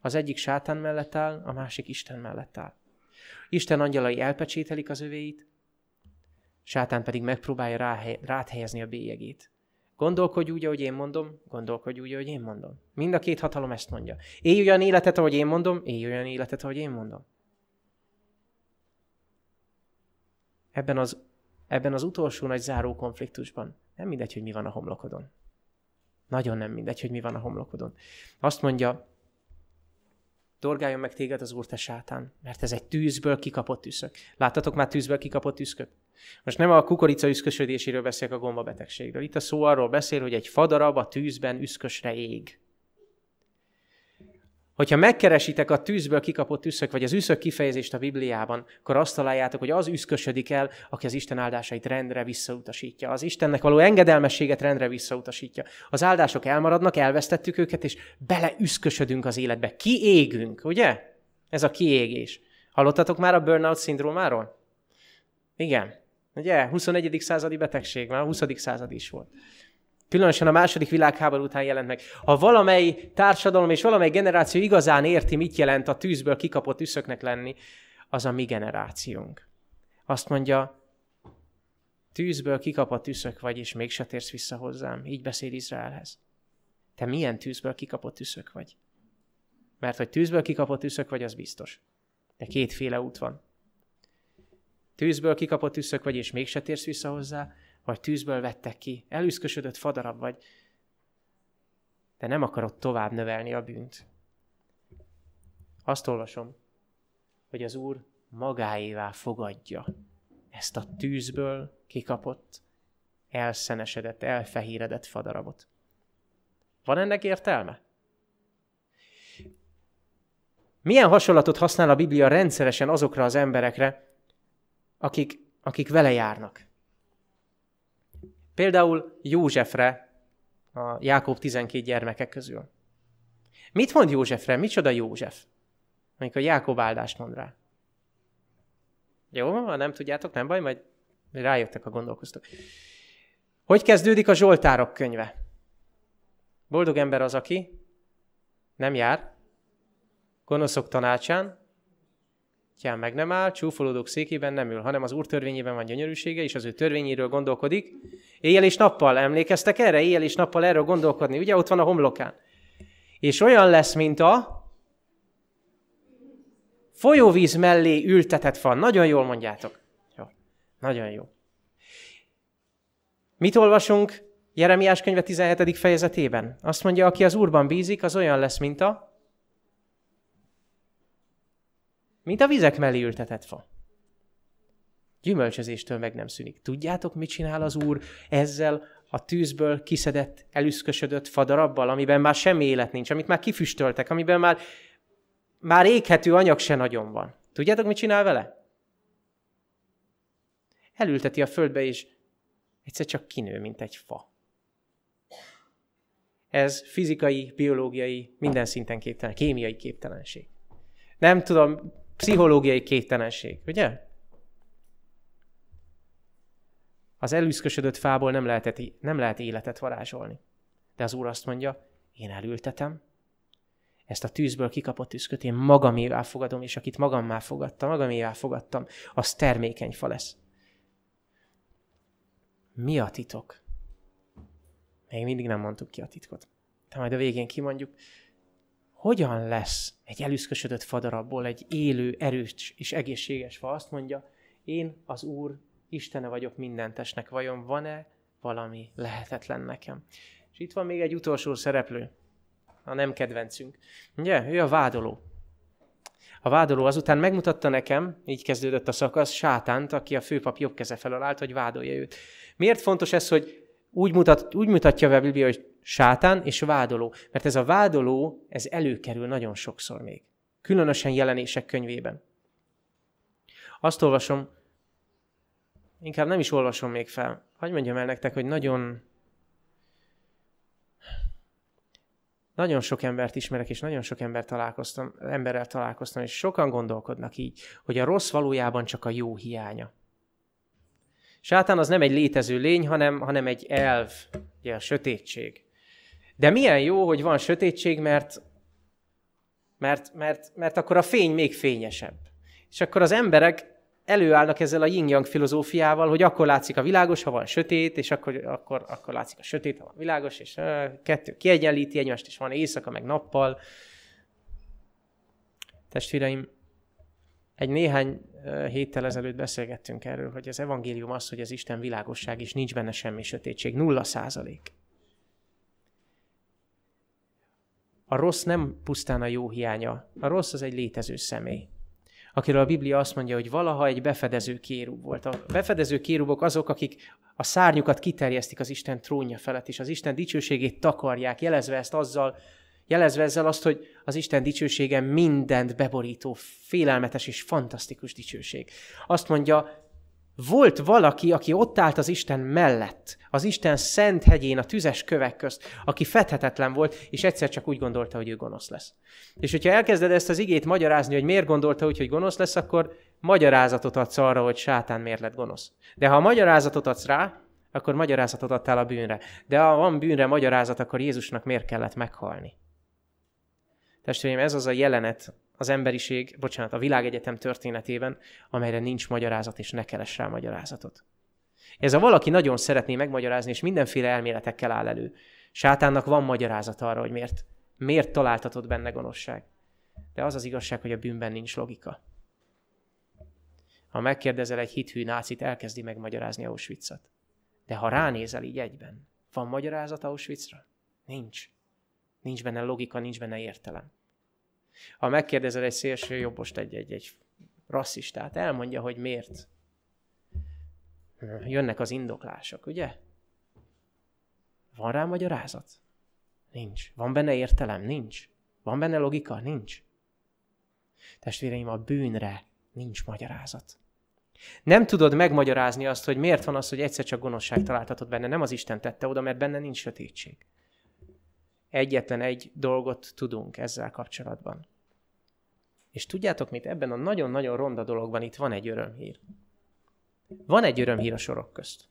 Az egyik sátán mellett áll, a másik Isten mellett áll. Isten angyalai elpecsételik az övéit, sátán pedig megpróbálja rád helyezni a bélyegét. Gondolkodj úgy, ahogy én mondom, gondolkodj úgy, ahogy én mondom. Mind a két hatalom ezt mondja. Élj olyan életet, ahogy én mondom, élj olyan életet, ahogy én mondom. Ebben az, ebben az utolsó nagy záró konfliktusban nem mindegy, hogy mi van a homlokodon. Nagyon nem mindegy, hogy mi van a homlokodon. Azt mondja, dorgáljon meg téged az úr, te sátán, mert ez egy tűzből kikapott üszök. Láttatok már tűzből kikapott üszköt? Most nem a kukorica üszkösödéséről beszélek a gombabetegségről. Itt a szó arról beszél, hogy egy fadarab a tűzben üszkösre ég. Hogyha megkeresitek a tűzből kikapott üszök, vagy az üszök kifejezést a Bibliában, akkor azt találjátok, hogy az üszkösödik el, aki az Isten áldásait rendre visszautasítja. Az Istennek való engedelmességet rendre visszautasítja. Az áldások elmaradnak, elvesztettük őket, és beleüszkösödünk az életbe. Kiégünk, ugye? Ez a kiégés. Hallottatok már a burnout szindrómáról? Igen. Ugye? 21. századi betegség, már a 20. század is volt. Különösen a második világháború után jelent meg. Ha valamely társadalom és valamely generáció igazán érti, mit jelent a tűzből kikapott üszöknek lenni, az a mi generációnk. Azt mondja, tűzből kikapott üszök vagy, és mégse térsz vissza hozzám. Így beszél Izraelhez. Te milyen tűzből kikapott üszök vagy? Mert hogy tűzből kikapott üszök vagy, az biztos. De kétféle út van. Tűzből kikapott üszök vagy, és mégse térsz vissza hozzá, vagy tűzből vettek ki, elüszkösödött fadarab vagy, de nem akarod tovább növelni a bűnt. Azt olvasom, hogy az Úr magáévá fogadja ezt a tűzből kikapott, elszenesedett, elfehéredett fadarabot. Van ennek értelme? Milyen hasonlatot használ a Biblia rendszeresen azokra az emberekre, akik, akik vele járnak? Például Józsefre, a Jákob 12 gyermeke közül. Mit mond Józsefre? Micsoda József? Amikor Jákob áldást mond rá. Jó, ha nem tudjátok, nem baj, majd rájöttek, a gondolkoztok. Hogy kezdődik a Zsoltárok könyve? Boldog ember az, aki nem jár, gonoszok tanácsán, Tyán meg nem áll, csúfolódók székében nem ül, hanem az Úr törvényében van gyönyörűsége, és az ő törvényéről gondolkodik. Éjjel és nappal, emlékeztek erre? Éjjel és nappal erről gondolkodni. Ugye ott van a homlokán. És olyan lesz, mint a folyóvíz mellé ültetett fa. Nagyon jól mondjátok. Jó. Nagyon jó. Mit olvasunk Jeremiás könyve 17. fejezetében? Azt mondja, aki az Úrban bízik, az olyan lesz, mint a mint a vizek mellé ültetett fa. Gyümölcsözéstől meg nem szűnik. Tudjátok, mit csinál az Úr ezzel a tűzből kiszedett, elüszkösödött fadarabbal, amiben már semmi élet nincs, amit már kifüstöltek, amiben már, már éghető anyag se nagyon van. Tudjátok, mit csinál vele? Elülteti a földbe, és egyszer csak kinő, mint egy fa. Ez fizikai, biológiai, minden szinten képtelen, kémiai képtelenség. Nem tudom, pszichológiai képtelenség, ugye? Az elüszkösödött fából nem, lehetett, nem lehet életet varázsolni. De az Úr azt mondja, én elültetem, ezt a tűzből kikapott üszköt én magamévá fogadom, és akit magammá fogadtam, magamévá fogadtam, az termékeny fa lesz. Mi a titok? Még mindig nem mondtuk ki a titkot. De majd a végén kimondjuk, hogyan lesz egy elüszkösödött fadarabból egy élő, erős és egészséges fa? Azt mondja, én az Úr Istene vagyok mindentesnek, vajon van-e valami lehetetlen nekem? És itt van még egy utolsó szereplő, a nem kedvencünk. Ugye? Ő a vádoló. A vádoló azután megmutatta nekem, így kezdődött a szakasz, sátánt, aki a főpap jobb keze felől állt, hogy vádolja őt. Miért fontos ez, hogy úgy, mutat, úgy mutatja a Biblia, hogy sátán és vádoló? Mert ez a vádoló, ez előkerül nagyon sokszor még. Különösen jelenések könyvében. Azt olvasom, inkább nem is olvasom még fel. Hogy mondjam el nektek, hogy nagyon nagyon sok embert ismerek, és nagyon sok ember találkoztam, emberrel találkoztam, és sokan gondolkodnak így, hogy a rossz valójában csak a jó hiánya. Sátán az nem egy létező lény, hanem, hanem egy elv, ugye a sötétség. De milyen jó, hogy van sötétség, mert, mert, mert, mert akkor a fény még fényesebb. És akkor az emberek előállnak ezzel a yin-yang filozófiával, hogy akkor látszik a világos, ha van sötét, és akkor, akkor, akkor látszik a sötét, ha van világos, és kettő kiegyenlíti egymást, és van éjszaka, meg nappal. Testvéreim, egy néhány héttel ezelőtt beszélgettünk erről, hogy az evangélium az, hogy az Isten világosság, és nincs benne semmi sötétség, nulla százalék. A rossz nem pusztán a jó hiánya, a rossz az egy létező személy akiről a Biblia azt mondja, hogy valaha egy befedező kérub volt. A befedező kérubok azok, akik a szárnyukat kiterjesztik az Isten trónja felett, és az Isten dicsőségét takarják, jelezve ezt azzal, jelezve ezzel azt, hogy az Isten dicsősége mindent beborító, félelmetes és fantasztikus dicsőség. Azt mondja, volt valaki, aki ott állt az Isten mellett, az Isten szent hegyén, a tüzes kövek közt, aki fethetetlen volt, és egyszer csak úgy gondolta, hogy ő gonosz lesz. És hogyha elkezded ezt az igét magyarázni, hogy miért gondolta úgy, hogy gonosz lesz, akkor magyarázatot adsz arra, hogy sátán miért lett gonosz. De ha a magyarázatot adsz rá, akkor magyarázatot adtál a bűnre. De ha van bűnre magyarázat, akkor Jézusnak miért kellett meghalni? Testvéreim, ez az a jelenet, az emberiség, bocsánat, a világegyetem történetében, amelyre nincs magyarázat, és ne keres rá magyarázatot. Ez a valaki nagyon szeretné megmagyarázni, és mindenféle elméletekkel áll elő. Sátánnak van magyarázat arra, hogy miért, miért találtatott benne gonoszság. De az az igazság, hogy a bűnben nincs logika. Ha megkérdezel egy hithű nácit, elkezdi megmagyarázni Auschwitzot. De ha ránézel így egyben, van magyarázat Auschwitzra? Nincs. Nincs benne logika, nincs benne értelem. Ha megkérdezel egy szélső jobbost, egy, egy, egy rasszistát, elmondja, hogy miért. Jönnek az indoklások, ugye? Van rá magyarázat? Nincs. Van benne értelem? Nincs. Van benne logika? Nincs. Testvéreim, a bűnre nincs magyarázat. Nem tudod megmagyarázni azt, hogy miért van az, hogy egyszer csak gonoszság találtatod benne. Nem az Isten tette oda, mert benne nincs sötétség. Egyetlen egy dolgot tudunk ezzel kapcsolatban. És tudjátok mit? Ebben a nagyon-nagyon ronda dologban itt van egy örömhír. Van egy örömhír a sorok közt.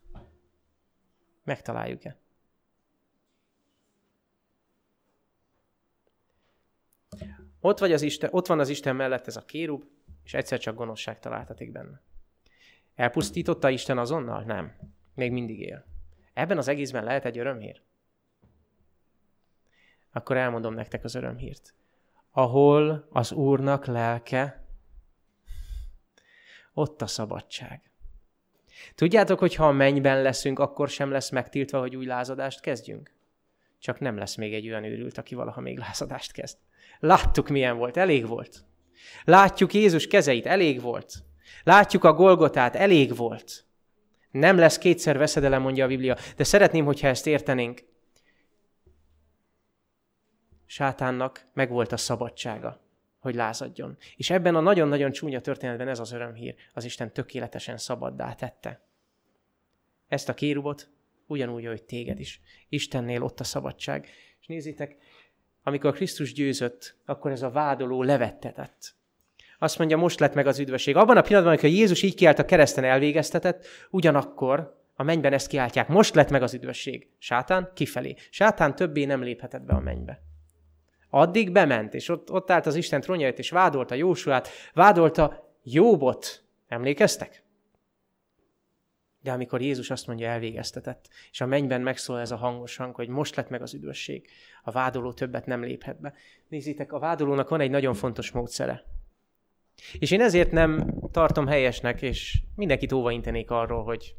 Megtaláljuk-e? Ott, vagy az Isten, ott van az Isten mellett ez a kérub, és egyszer csak gonoszság találtatik benne. Elpusztította Isten azonnal? Nem. Még mindig él. Ebben az egészben lehet egy örömhír? Akkor elmondom nektek az örömhírt ahol az Úrnak lelke, ott a szabadság. Tudjátok, hogy ha a mennyben leszünk, akkor sem lesz megtiltva, hogy új lázadást kezdjünk? Csak nem lesz még egy olyan őrült, aki valaha még lázadást kezd. Láttuk, milyen volt, elég volt. Látjuk Jézus kezeit, elég volt. Látjuk a Golgotát, elég volt. Nem lesz kétszer veszedelem, mondja a Biblia, de szeretném, hogyha ezt értenénk. Sátánnak megvolt a szabadsága, hogy lázadjon. És ebben a nagyon-nagyon csúnya történetben ez az örömhír. Az Isten tökéletesen szabaddá tette. Ezt a kérubot ugyanúgy, hogy téged is. Istennél ott a szabadság. És nézzétek, amikor Krisztus győzött, akkor ez a vádoló levettetett. Azt mondja, most lett meg az üdvösség. Abban a pillanatban, amikor Jézus így kiállt a kereszten elvégeztetett, ugyanakkor a mennyben ezt kiáltják, most lett meg az üdvösség. Sátán kifelé. Sátán többé nem léphetett be a mennybe. Addig bement, és ott, ott állt az Isten trónjait, és vádolta Jósuát, vádolta Jóbot. Emlékeztek? De amikor Jézus azt mondja, elvégeztetett, és a mennyben megszól ez a hangos hang, hogy most lett meg az üdvösség, a vádoló többet nem léphet be. Nézzétek, a vádolónak van egy nagyon fontos módszere. És én ezért nem tartom helyesnek, és mindenkit óvaintenék arról, hogy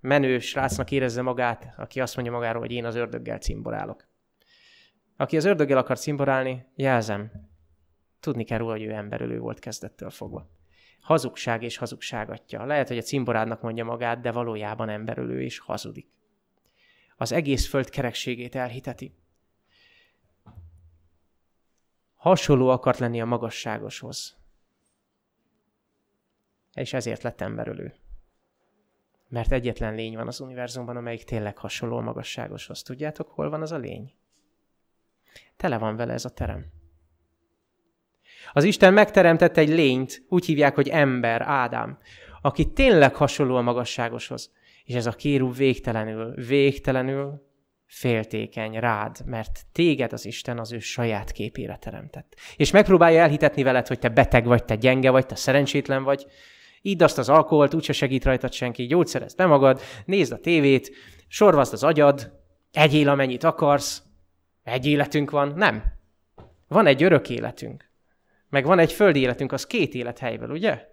menő srácnak érezze magát, aki azt mondja magáról, hogy én az ördöggel cimborálok. Aki az ördöggel akar cimborálni, jelzem, tudni kell róla, hogy ő emberölő volt kezdettől fogva. Hazugság és hazugságatja. Lehet, hogy a cimborádnak mondja magát, de valójában emberölő és hazudik. Az egész föld kerekségét elhiteti. Hasonló akart lenni a magasságoshoz. És ezért lett emberölő. Mert egyetlen lény van az univerzumban, amelyik tényleg hasonló a magasságoshoz. Tudjátok, hol van az a lény? Tele van vele ez a terem. Az Isten megteremtett egy lényt, úgy hívják, hogy ember, Ádám, aki tényleg hasonló a magasságoshoz. És ez a kérú végtelenül, végtelenül féltékeny rád, mert téged az Isten az ő saját képére teremtett. És megpróbálja elhitetni veled, hogy te beteg vagy, te gyenge vagy, te szerencsétlen vagy. Idd azt az alkoholt, úgyse segít rajtad senki, gyógyszerezd be magad, nézd a tévét, sorvazd az agyad, egyél amennyit akarsz, egy életünk van. Nem. Van egy örök életünk. Meg van egy földi életünk, az két élethelyből, ugye?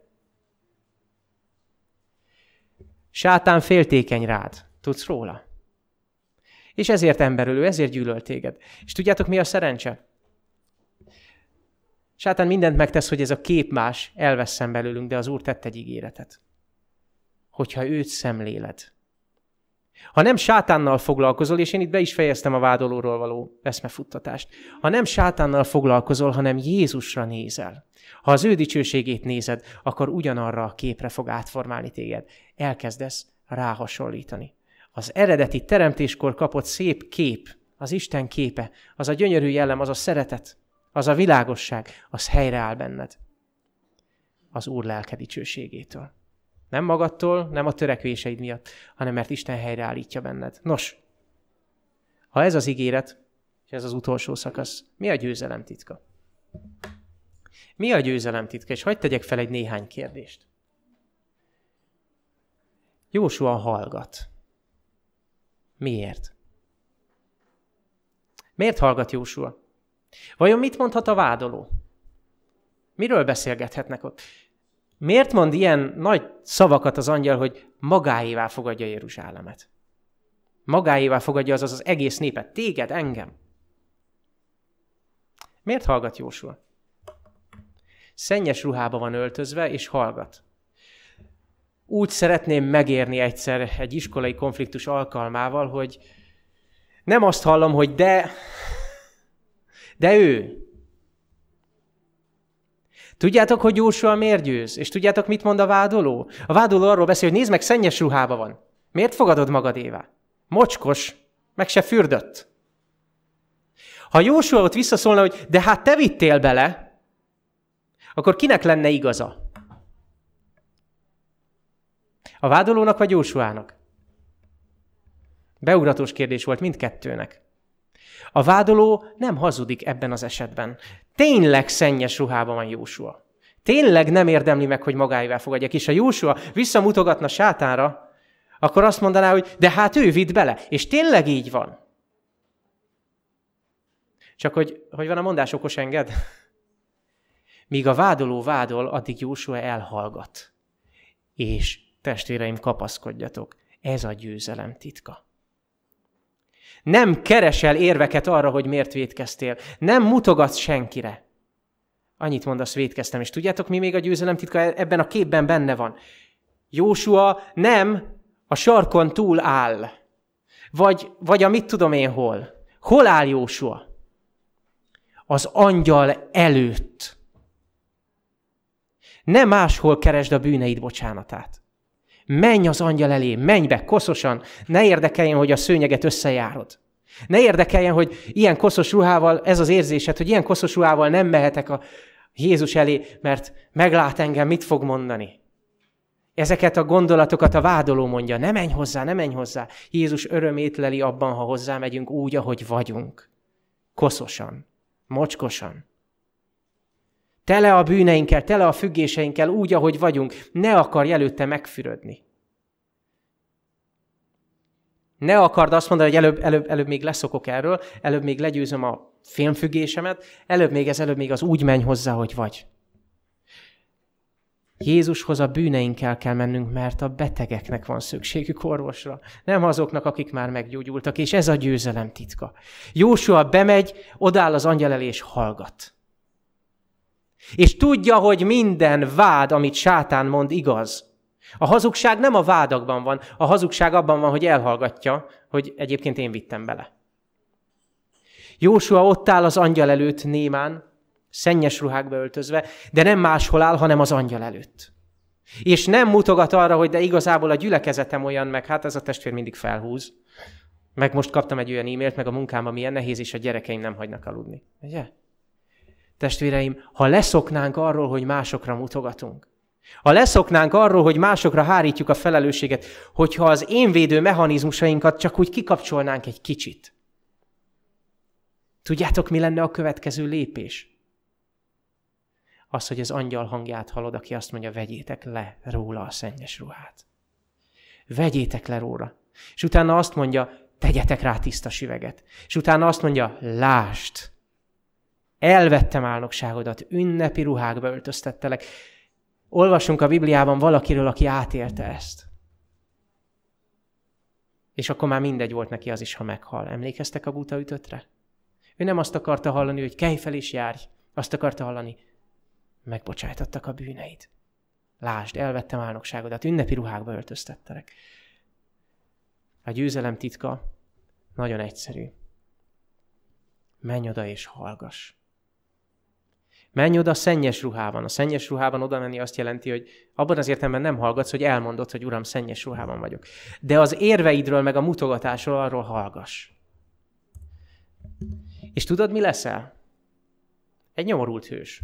Sátán féltékeny rád. Tudsz róla? És ezért emberölő, ezért gyűlöl téged. És tudjátok, mi a szerencse? Sátán mindent megtesz, hogy ez a kép más elveszem belőlünk, de az Úr tett egy ígéretet. Hogyha őt szemléled, ha nem sátánnal foglalkozol, és én itt be is fejeztem a vádolóról való eszmefuttatást, ha nem sátánnal foglalkozol, hanem Jézusra nézel, ha az ő dicsőségét nézed, akkor ugyanarra a képre fog átformálni téged. Elkezdesz ráhasonlítani. Az eredeti teremtéskor kapott szép kép, az Isten képe, az a gyönyörű jellem, az a szeretet, az a világosság, az helyreáll benned. Az Úr lelke dicsőségétől. Nem magadtól, nem a törekvéseid miatt, hanem mert Isten helyreállítja benned. Nos, ha ez az ígéret, és ez az utolsó szakasz, mi a győzelem titka? Mi a győzelem titka? És hagyd tegyek fel egy néhány kérdést. Jósua hallgat. Miért? Miért hallgat Jósua? Vajon mit mondhat a vádoló? Miről beszélgethetnek ott? Miért mond ilyen nagy szavakat az angyal, hogy magáévá fogadja Jeruzsálemet? Magáévá fogadja azaz az egész népet, téged, engem. Miért hallgat Jósua? Szennyes ruhába van öltözve, és hallgat. Úgy szeretném megérni egyszer egy iskolai konfliktus alkalmával, hogy nem azt hallom, hogy de, de ő, Tudjátok, hogy Jósua miért győz? És tudjátok, mit mond a vádoló? A vádoló arról beszél, hogy nézd meg, szennyes ruhába van. Miért fogadod magadévá? Mocskos, meg se fürdött. Ha Jósua ott visszaszólna, hogy de hát te vittél bele, akkor kinek lenne igaza? A vádolónak vagy Jósuának? Beugratós kérdés volt mindkettőnek. A vádoló nem hazudik ebben az esetben. Tényleg szennyes ruhában van Jósua. Tényleg nem érdemli meg, hogy magáival fogadják. És ha Jósua visszamutogatna sátánra, akkor azt mondaná, hogy de hát ő vitt bele. És tényleg így van. Csak hogy, hogy van a mondás okos enged? Míg a vádoló vádol, addig Jósua elhallgat. És testvéreim, kapaszkodjatok. Ez a győzelem titka. Nem keresel érveket arra, hogy miért védkeztél. Nem mutogatsz senkire. Annyit mondasz, védkeztem. És tudjátok, mi még a győzelem titka ebben a képben benne van? Jósua nem a sarkon túl áll, vagy, vagy a mit tudom én hol. Hol áll Jósua? Az angyal előtt. Ne máshol keresd a bűneid bocsánatát. Menj az angyal elé, menj be koszosan, ne érdekeljen, hogy a szőnyeget összejárod. Ne érdekeljen, hogy ilyen koszos ruhával, ez az érzésed, hogy ilyen koszos ruhával nem mehetek a Jézus elé, mert meglát engem, mit fog mondani. Ezeket a gondolatokat a vádoló mondja, ne menj hozzá, ne menj hozzá. Jézus örömét leli abban, ha hozzá megyünk úgy, ahogy vagyunk. Koszosan, mocskosan. Tele a bűneinkkel, tele a függéseinkkel, úgy, ahogy vagyunk. Ne akarj előtte megfürödni. Ne akard azt mondani, hogy előbb, előbb, előbb még leszokok erről, előbb még legyőzöm a félmfüggésemet, előbb még ez, előbb még az úgy menj hozzá, hogy vagy. Jézushoz a bűneinkkel kell mennünk, mert a betegeknek van szükségük orvosra, nem azoknak, akik már meggyógyultak, és ez a győzelem titka. Jósua bemegy, odáll az angyal elé, és hallgat. És tudja, hogy minden vád, amit sátán mond, igaz. A hazugság nem a vádakban van, a hazugság abban van, hogy elhallgatja, hogy egyébként én vittem bele. Jósua ott áll az angyal előtt némán, szennyes ruhákba öltözve, de nem máshol áll, hanem az angyal előtt. És nem mutogat arra, hogy de igazából a gyülekezetem olyan, meg hát ez a testvér mindig felhúz. Meg most kaptam egy olyan e-mailt, meg a munkámban milyen nehéz, és a gyerekeim nem hagynak aludni. Ugye? Testvéreim, ha leszoknánk arról, hogy másokra mutogatunk, ha leszoknánk arról, hogy másokra hárítjuk a felelősséget, hogyha az énvédő mechanizmusainkat csak úgy kikapcsolnánk egy kicsit. Tudjátok, mi lenne a következő lépés? Az, hogy az angyal hangját hallod, aki azt mondja, vegyétek le róla a szennyes ruhát. Vegyétek le róla. És utána azt mondja, tegyetek rá tiszta süveget. És utána azt mondja, lást, elvettem álnokságodat, ünnepi ruhákba öltöztettelek. Olvasunk a Bibliában valakiről, aki átélte ezt. És akkor már mindegy volt neki az is, ha meghal. Emlékeztek a buta ütöttre? Ő nem azt akarta hallani, hogy kelj fel és járj. Azt akarta hallani, megbocsájtottak a bűneid. Lásd, elvettem álnokságodat, ünnepi ruhákba öltöztettelek. A győzelem titka nagyon egyszerű. Menj oda és hallgass. Menj oda szennyes ruhában. A szennyes ruhában oda menni azt jelenti, hogy abban az értelemben nem hallgatsz, hogy elmondod, hogy Uram, szennyes ruhában vagyok. De az érveidről, meg a mutogatásról arról hallgass. És tudod, mi leszel? Egy nyomorult hős.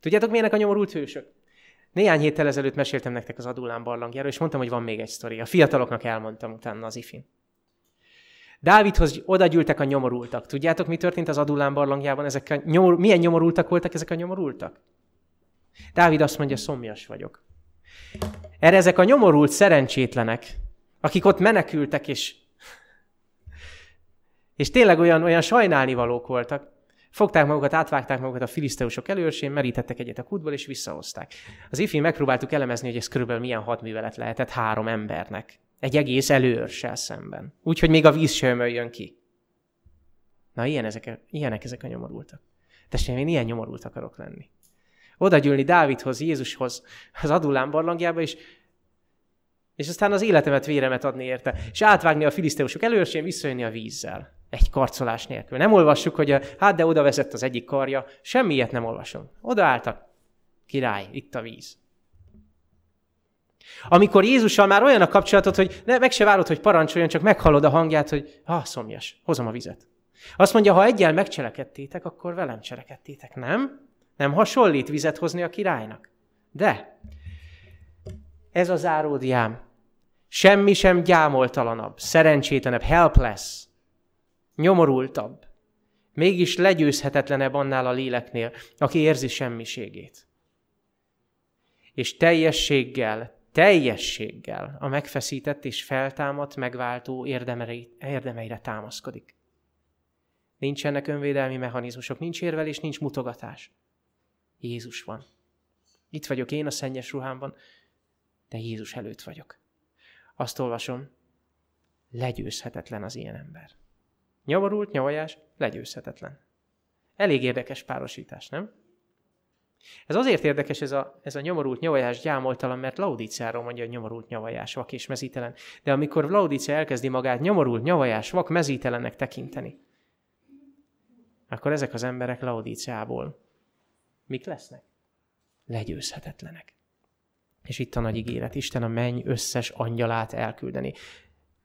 Tudjátok, milyenek a nyomorult hősök? Néhány héttel ezelőtt meséltem nektek az Adulán barlangjáról, és mondtam, hogy van még egy sztori. A fiataloknak elmondtam utána az ifin. Dávidhoz oda gyűltek a nyomorultak. Tudjátok, mi történt az Adulán barlangjában? Ezek a nyomor... Milyen nyomorultak voltak ezek a nyomorultak? Dávid azt mondja, szomjas vagyok. Erre ezek a nyomorult szerencsétlenek, akik ott menekültek, és, és tényleg olyan, olyan sajnálnivalók voltak, Fogták magukat, átvágták magukat a filiszteusok előrsén, merítettek egyet a kútból, és visszahozták. Az ifin megpróbáltuk elemezni, hogy ez körülbelül milyen hadművelet lehetett három embernek. Egy egész előörssel szemben. Úgyhogy még a víz sem jön ki. Na, ilyen ezek, ilyenek ezek a nyomorultak. Testvérem, én ilyen nyomorult akarok lenni. Oda gyűlni Dávidhoz, Jézushoz, az Adulán barlangjába, és, és aztán az életemet, véremet adni érte, és átvágni a filiszteusok előrsén, visszajönni a vízzel. Egy karcolás nélkül. Nem olvassuk, hogy a, hát de oda vezett az egyik karja. Semmi ilyet nem olvasom. Oda álltak. Király, itt a víz. Amikor Jézussal már olyan a kapcsolatot, hogy ne, meg se várod, hogy parancsoljon, csak meghallod a hangját, hogy ha, szomjas, hozom a vizet. Azt mondja, ha egyel megcselekedtétek, akkor velem cselekedtétek, nem? Nem hasonlít vizet hozni a királynak. De ez az áródiám. Semmi sem gyámoltalanabb, szerencsétlenebb, helpless, nyomorultabb, mégis legyőzhetetlenebb annál a léleknél, aki érzi semmiségét. És teljességgel, teljességgel a megfeszített és feltámadt megváltó érdemeire támaszkodik. Nincsenek önvédelmi mechanizmusok, nincs érvelés, nincs mutogatás. Jézus van. Itt vagyok én a szennyes ruhámban, de Jézus előtt vagyok. Azt olvasom, legyőzhetetlen az ilyen ember. Nyomorult, nyavajás, legyőzhetetlen. Elég érdekes párosítás, nem? Ez azért érdekes ez a, ez a nyomorult nyavajás gyámoltalan, mert Laudiciáról mondja, hogy nyomorult nyavajás, vak és mezítelen. De amikor Laudicea elkezdi magát nyomorult nyavajás, vak, mezítelennek tekinteni, akkor ezek az emberek Laudiciából mik lesznek? Legyőzhetetlenek. És itt a nagy ígéret, Isten a menny összes angyalát elküldeni.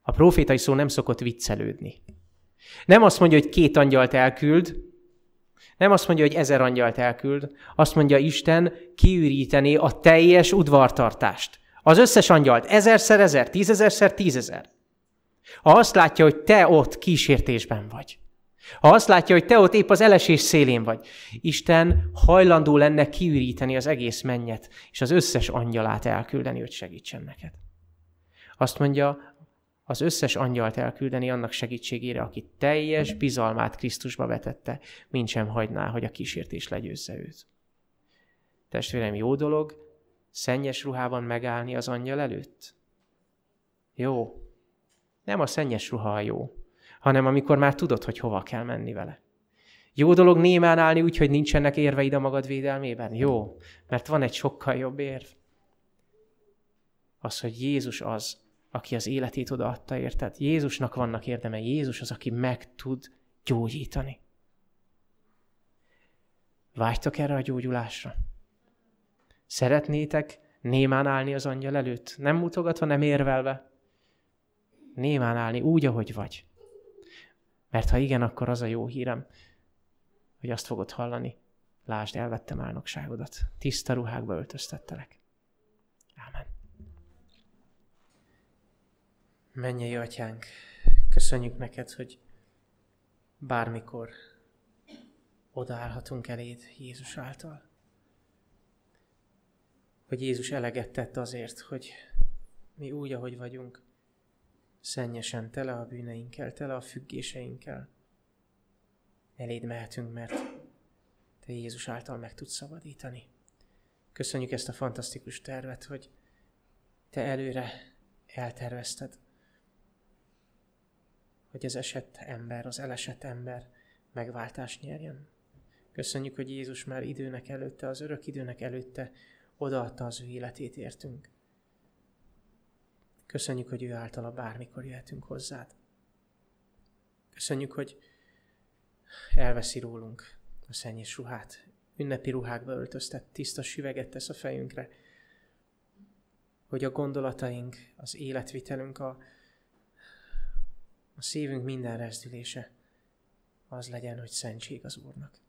A profétai szó nem szokott viccelődni. Nem azt mondja, hogy két angyalt elküld, nem azt mondja, hogy ezer angyalt elküld, azt mondja Isten kiüríteni a teljes udvartartást. Az összes angyalt ezerszer ezer, tízezerszer tízezer. Ha azt látja, hogy te ott kísértésben vagy, ha azt látja, hogy te ott épp az elesés szélén vagy, Isten hajlandó lenne kiüríteni az egész mennyet, és az összes angyalát elküldeni, hogy segítsen neked. Azt mondja, az összes angyalt elküldeni annak segítségére, aki teljes bizalmát Krisztusba vetette, mint sem hagyná, hogy a kísértés legyőzze őt. Testvérem, jó dolog szennyes ruhában megállni az angyal előtt? Jó. Nem a szennyes ruha a jó, hanem amikor már tudod, hogy hova kell menni vele. Jó dolog némán állni úgy, hogy nincsenek érveid a magad védelmében? Jó, mert van egy sokkal jobb érv. Az, hogy Jézus az, aki az életét odaadta, érted? Jézusnak vannak érdeme. Jézus az, aki meg tud gyógyítani. Vágytok erre a gyógyulásra? Szeretnétek némán állni az angyal előtt? Nem mutogatva, nem érvelve? Némán állni úgy, ahogy vagy. Mert ha igen, akkor az a jó hírem, hogy azt fogod hallani. Lásd, elvettem álnokságodat. Tiszta ruhákba öltöztettelek. Mennyei atyánk, köszönjük neked, hogy bármikor odaállhatunk eléd Jézus által. Hogy Jézus eleget tett azért, hogy mi úgy, ahogy vagyunk, szennyesen, tele a bűneinkkel, tele a függéseinkkel. Eléd mehetünk, mert Te Jézus által meg tudsz szabadítani. Köszönjük ezt a fantasztikus tervet, hogy Te előre eltervezted, hogy az esett ember, az elesett ember megváltást nyerjen. Köszönjük, hogy Jézus már időnek előtte, az örök időnek előtte odaadta az ő életét értünk. Köszönjük, hogy ő általa bármikor jöhetünk hozzád. Köszönjük, hogy elveszi rólunk a szennyes ruhát, ünnepi ruhákba öltöztet, tiszta süveget tesz a fejünkre, hogy a gondolataink, az életvitelünk, a, a szívünk minden rezdülése az legyen, hogy szentség az Úrnak.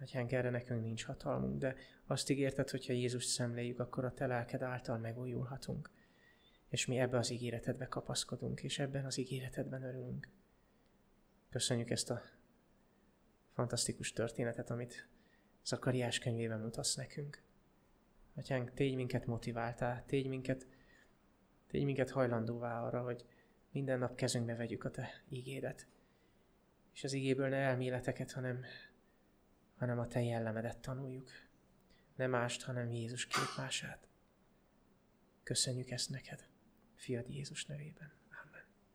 Atyánk, erre nekünk nincs hatalmunk, de azt ígérted, hogyha Jézus szemléljük, akkor a te lelked által megújulhatunk. És mi ebbe az ígéretedbe kapaszkodunk, és ebben az ígéretedben örülünk. Köszönjük ezt a fantasztikus történetet, amit Zakariás könyvében mutatsz nekünk. Atyánk, tégy minket motiváltál, tégy minket, tégy minket hajlandóvá arra, hogy minden nap kezünkbe vegyük a Te ígédet. És az ígéből ne elméleteket, hanem, hanem a Te jellemedet tanuljuk. Nem mást, hanem Jézus képmását. Köszönjük ezt neked, fiad Jézus nevében.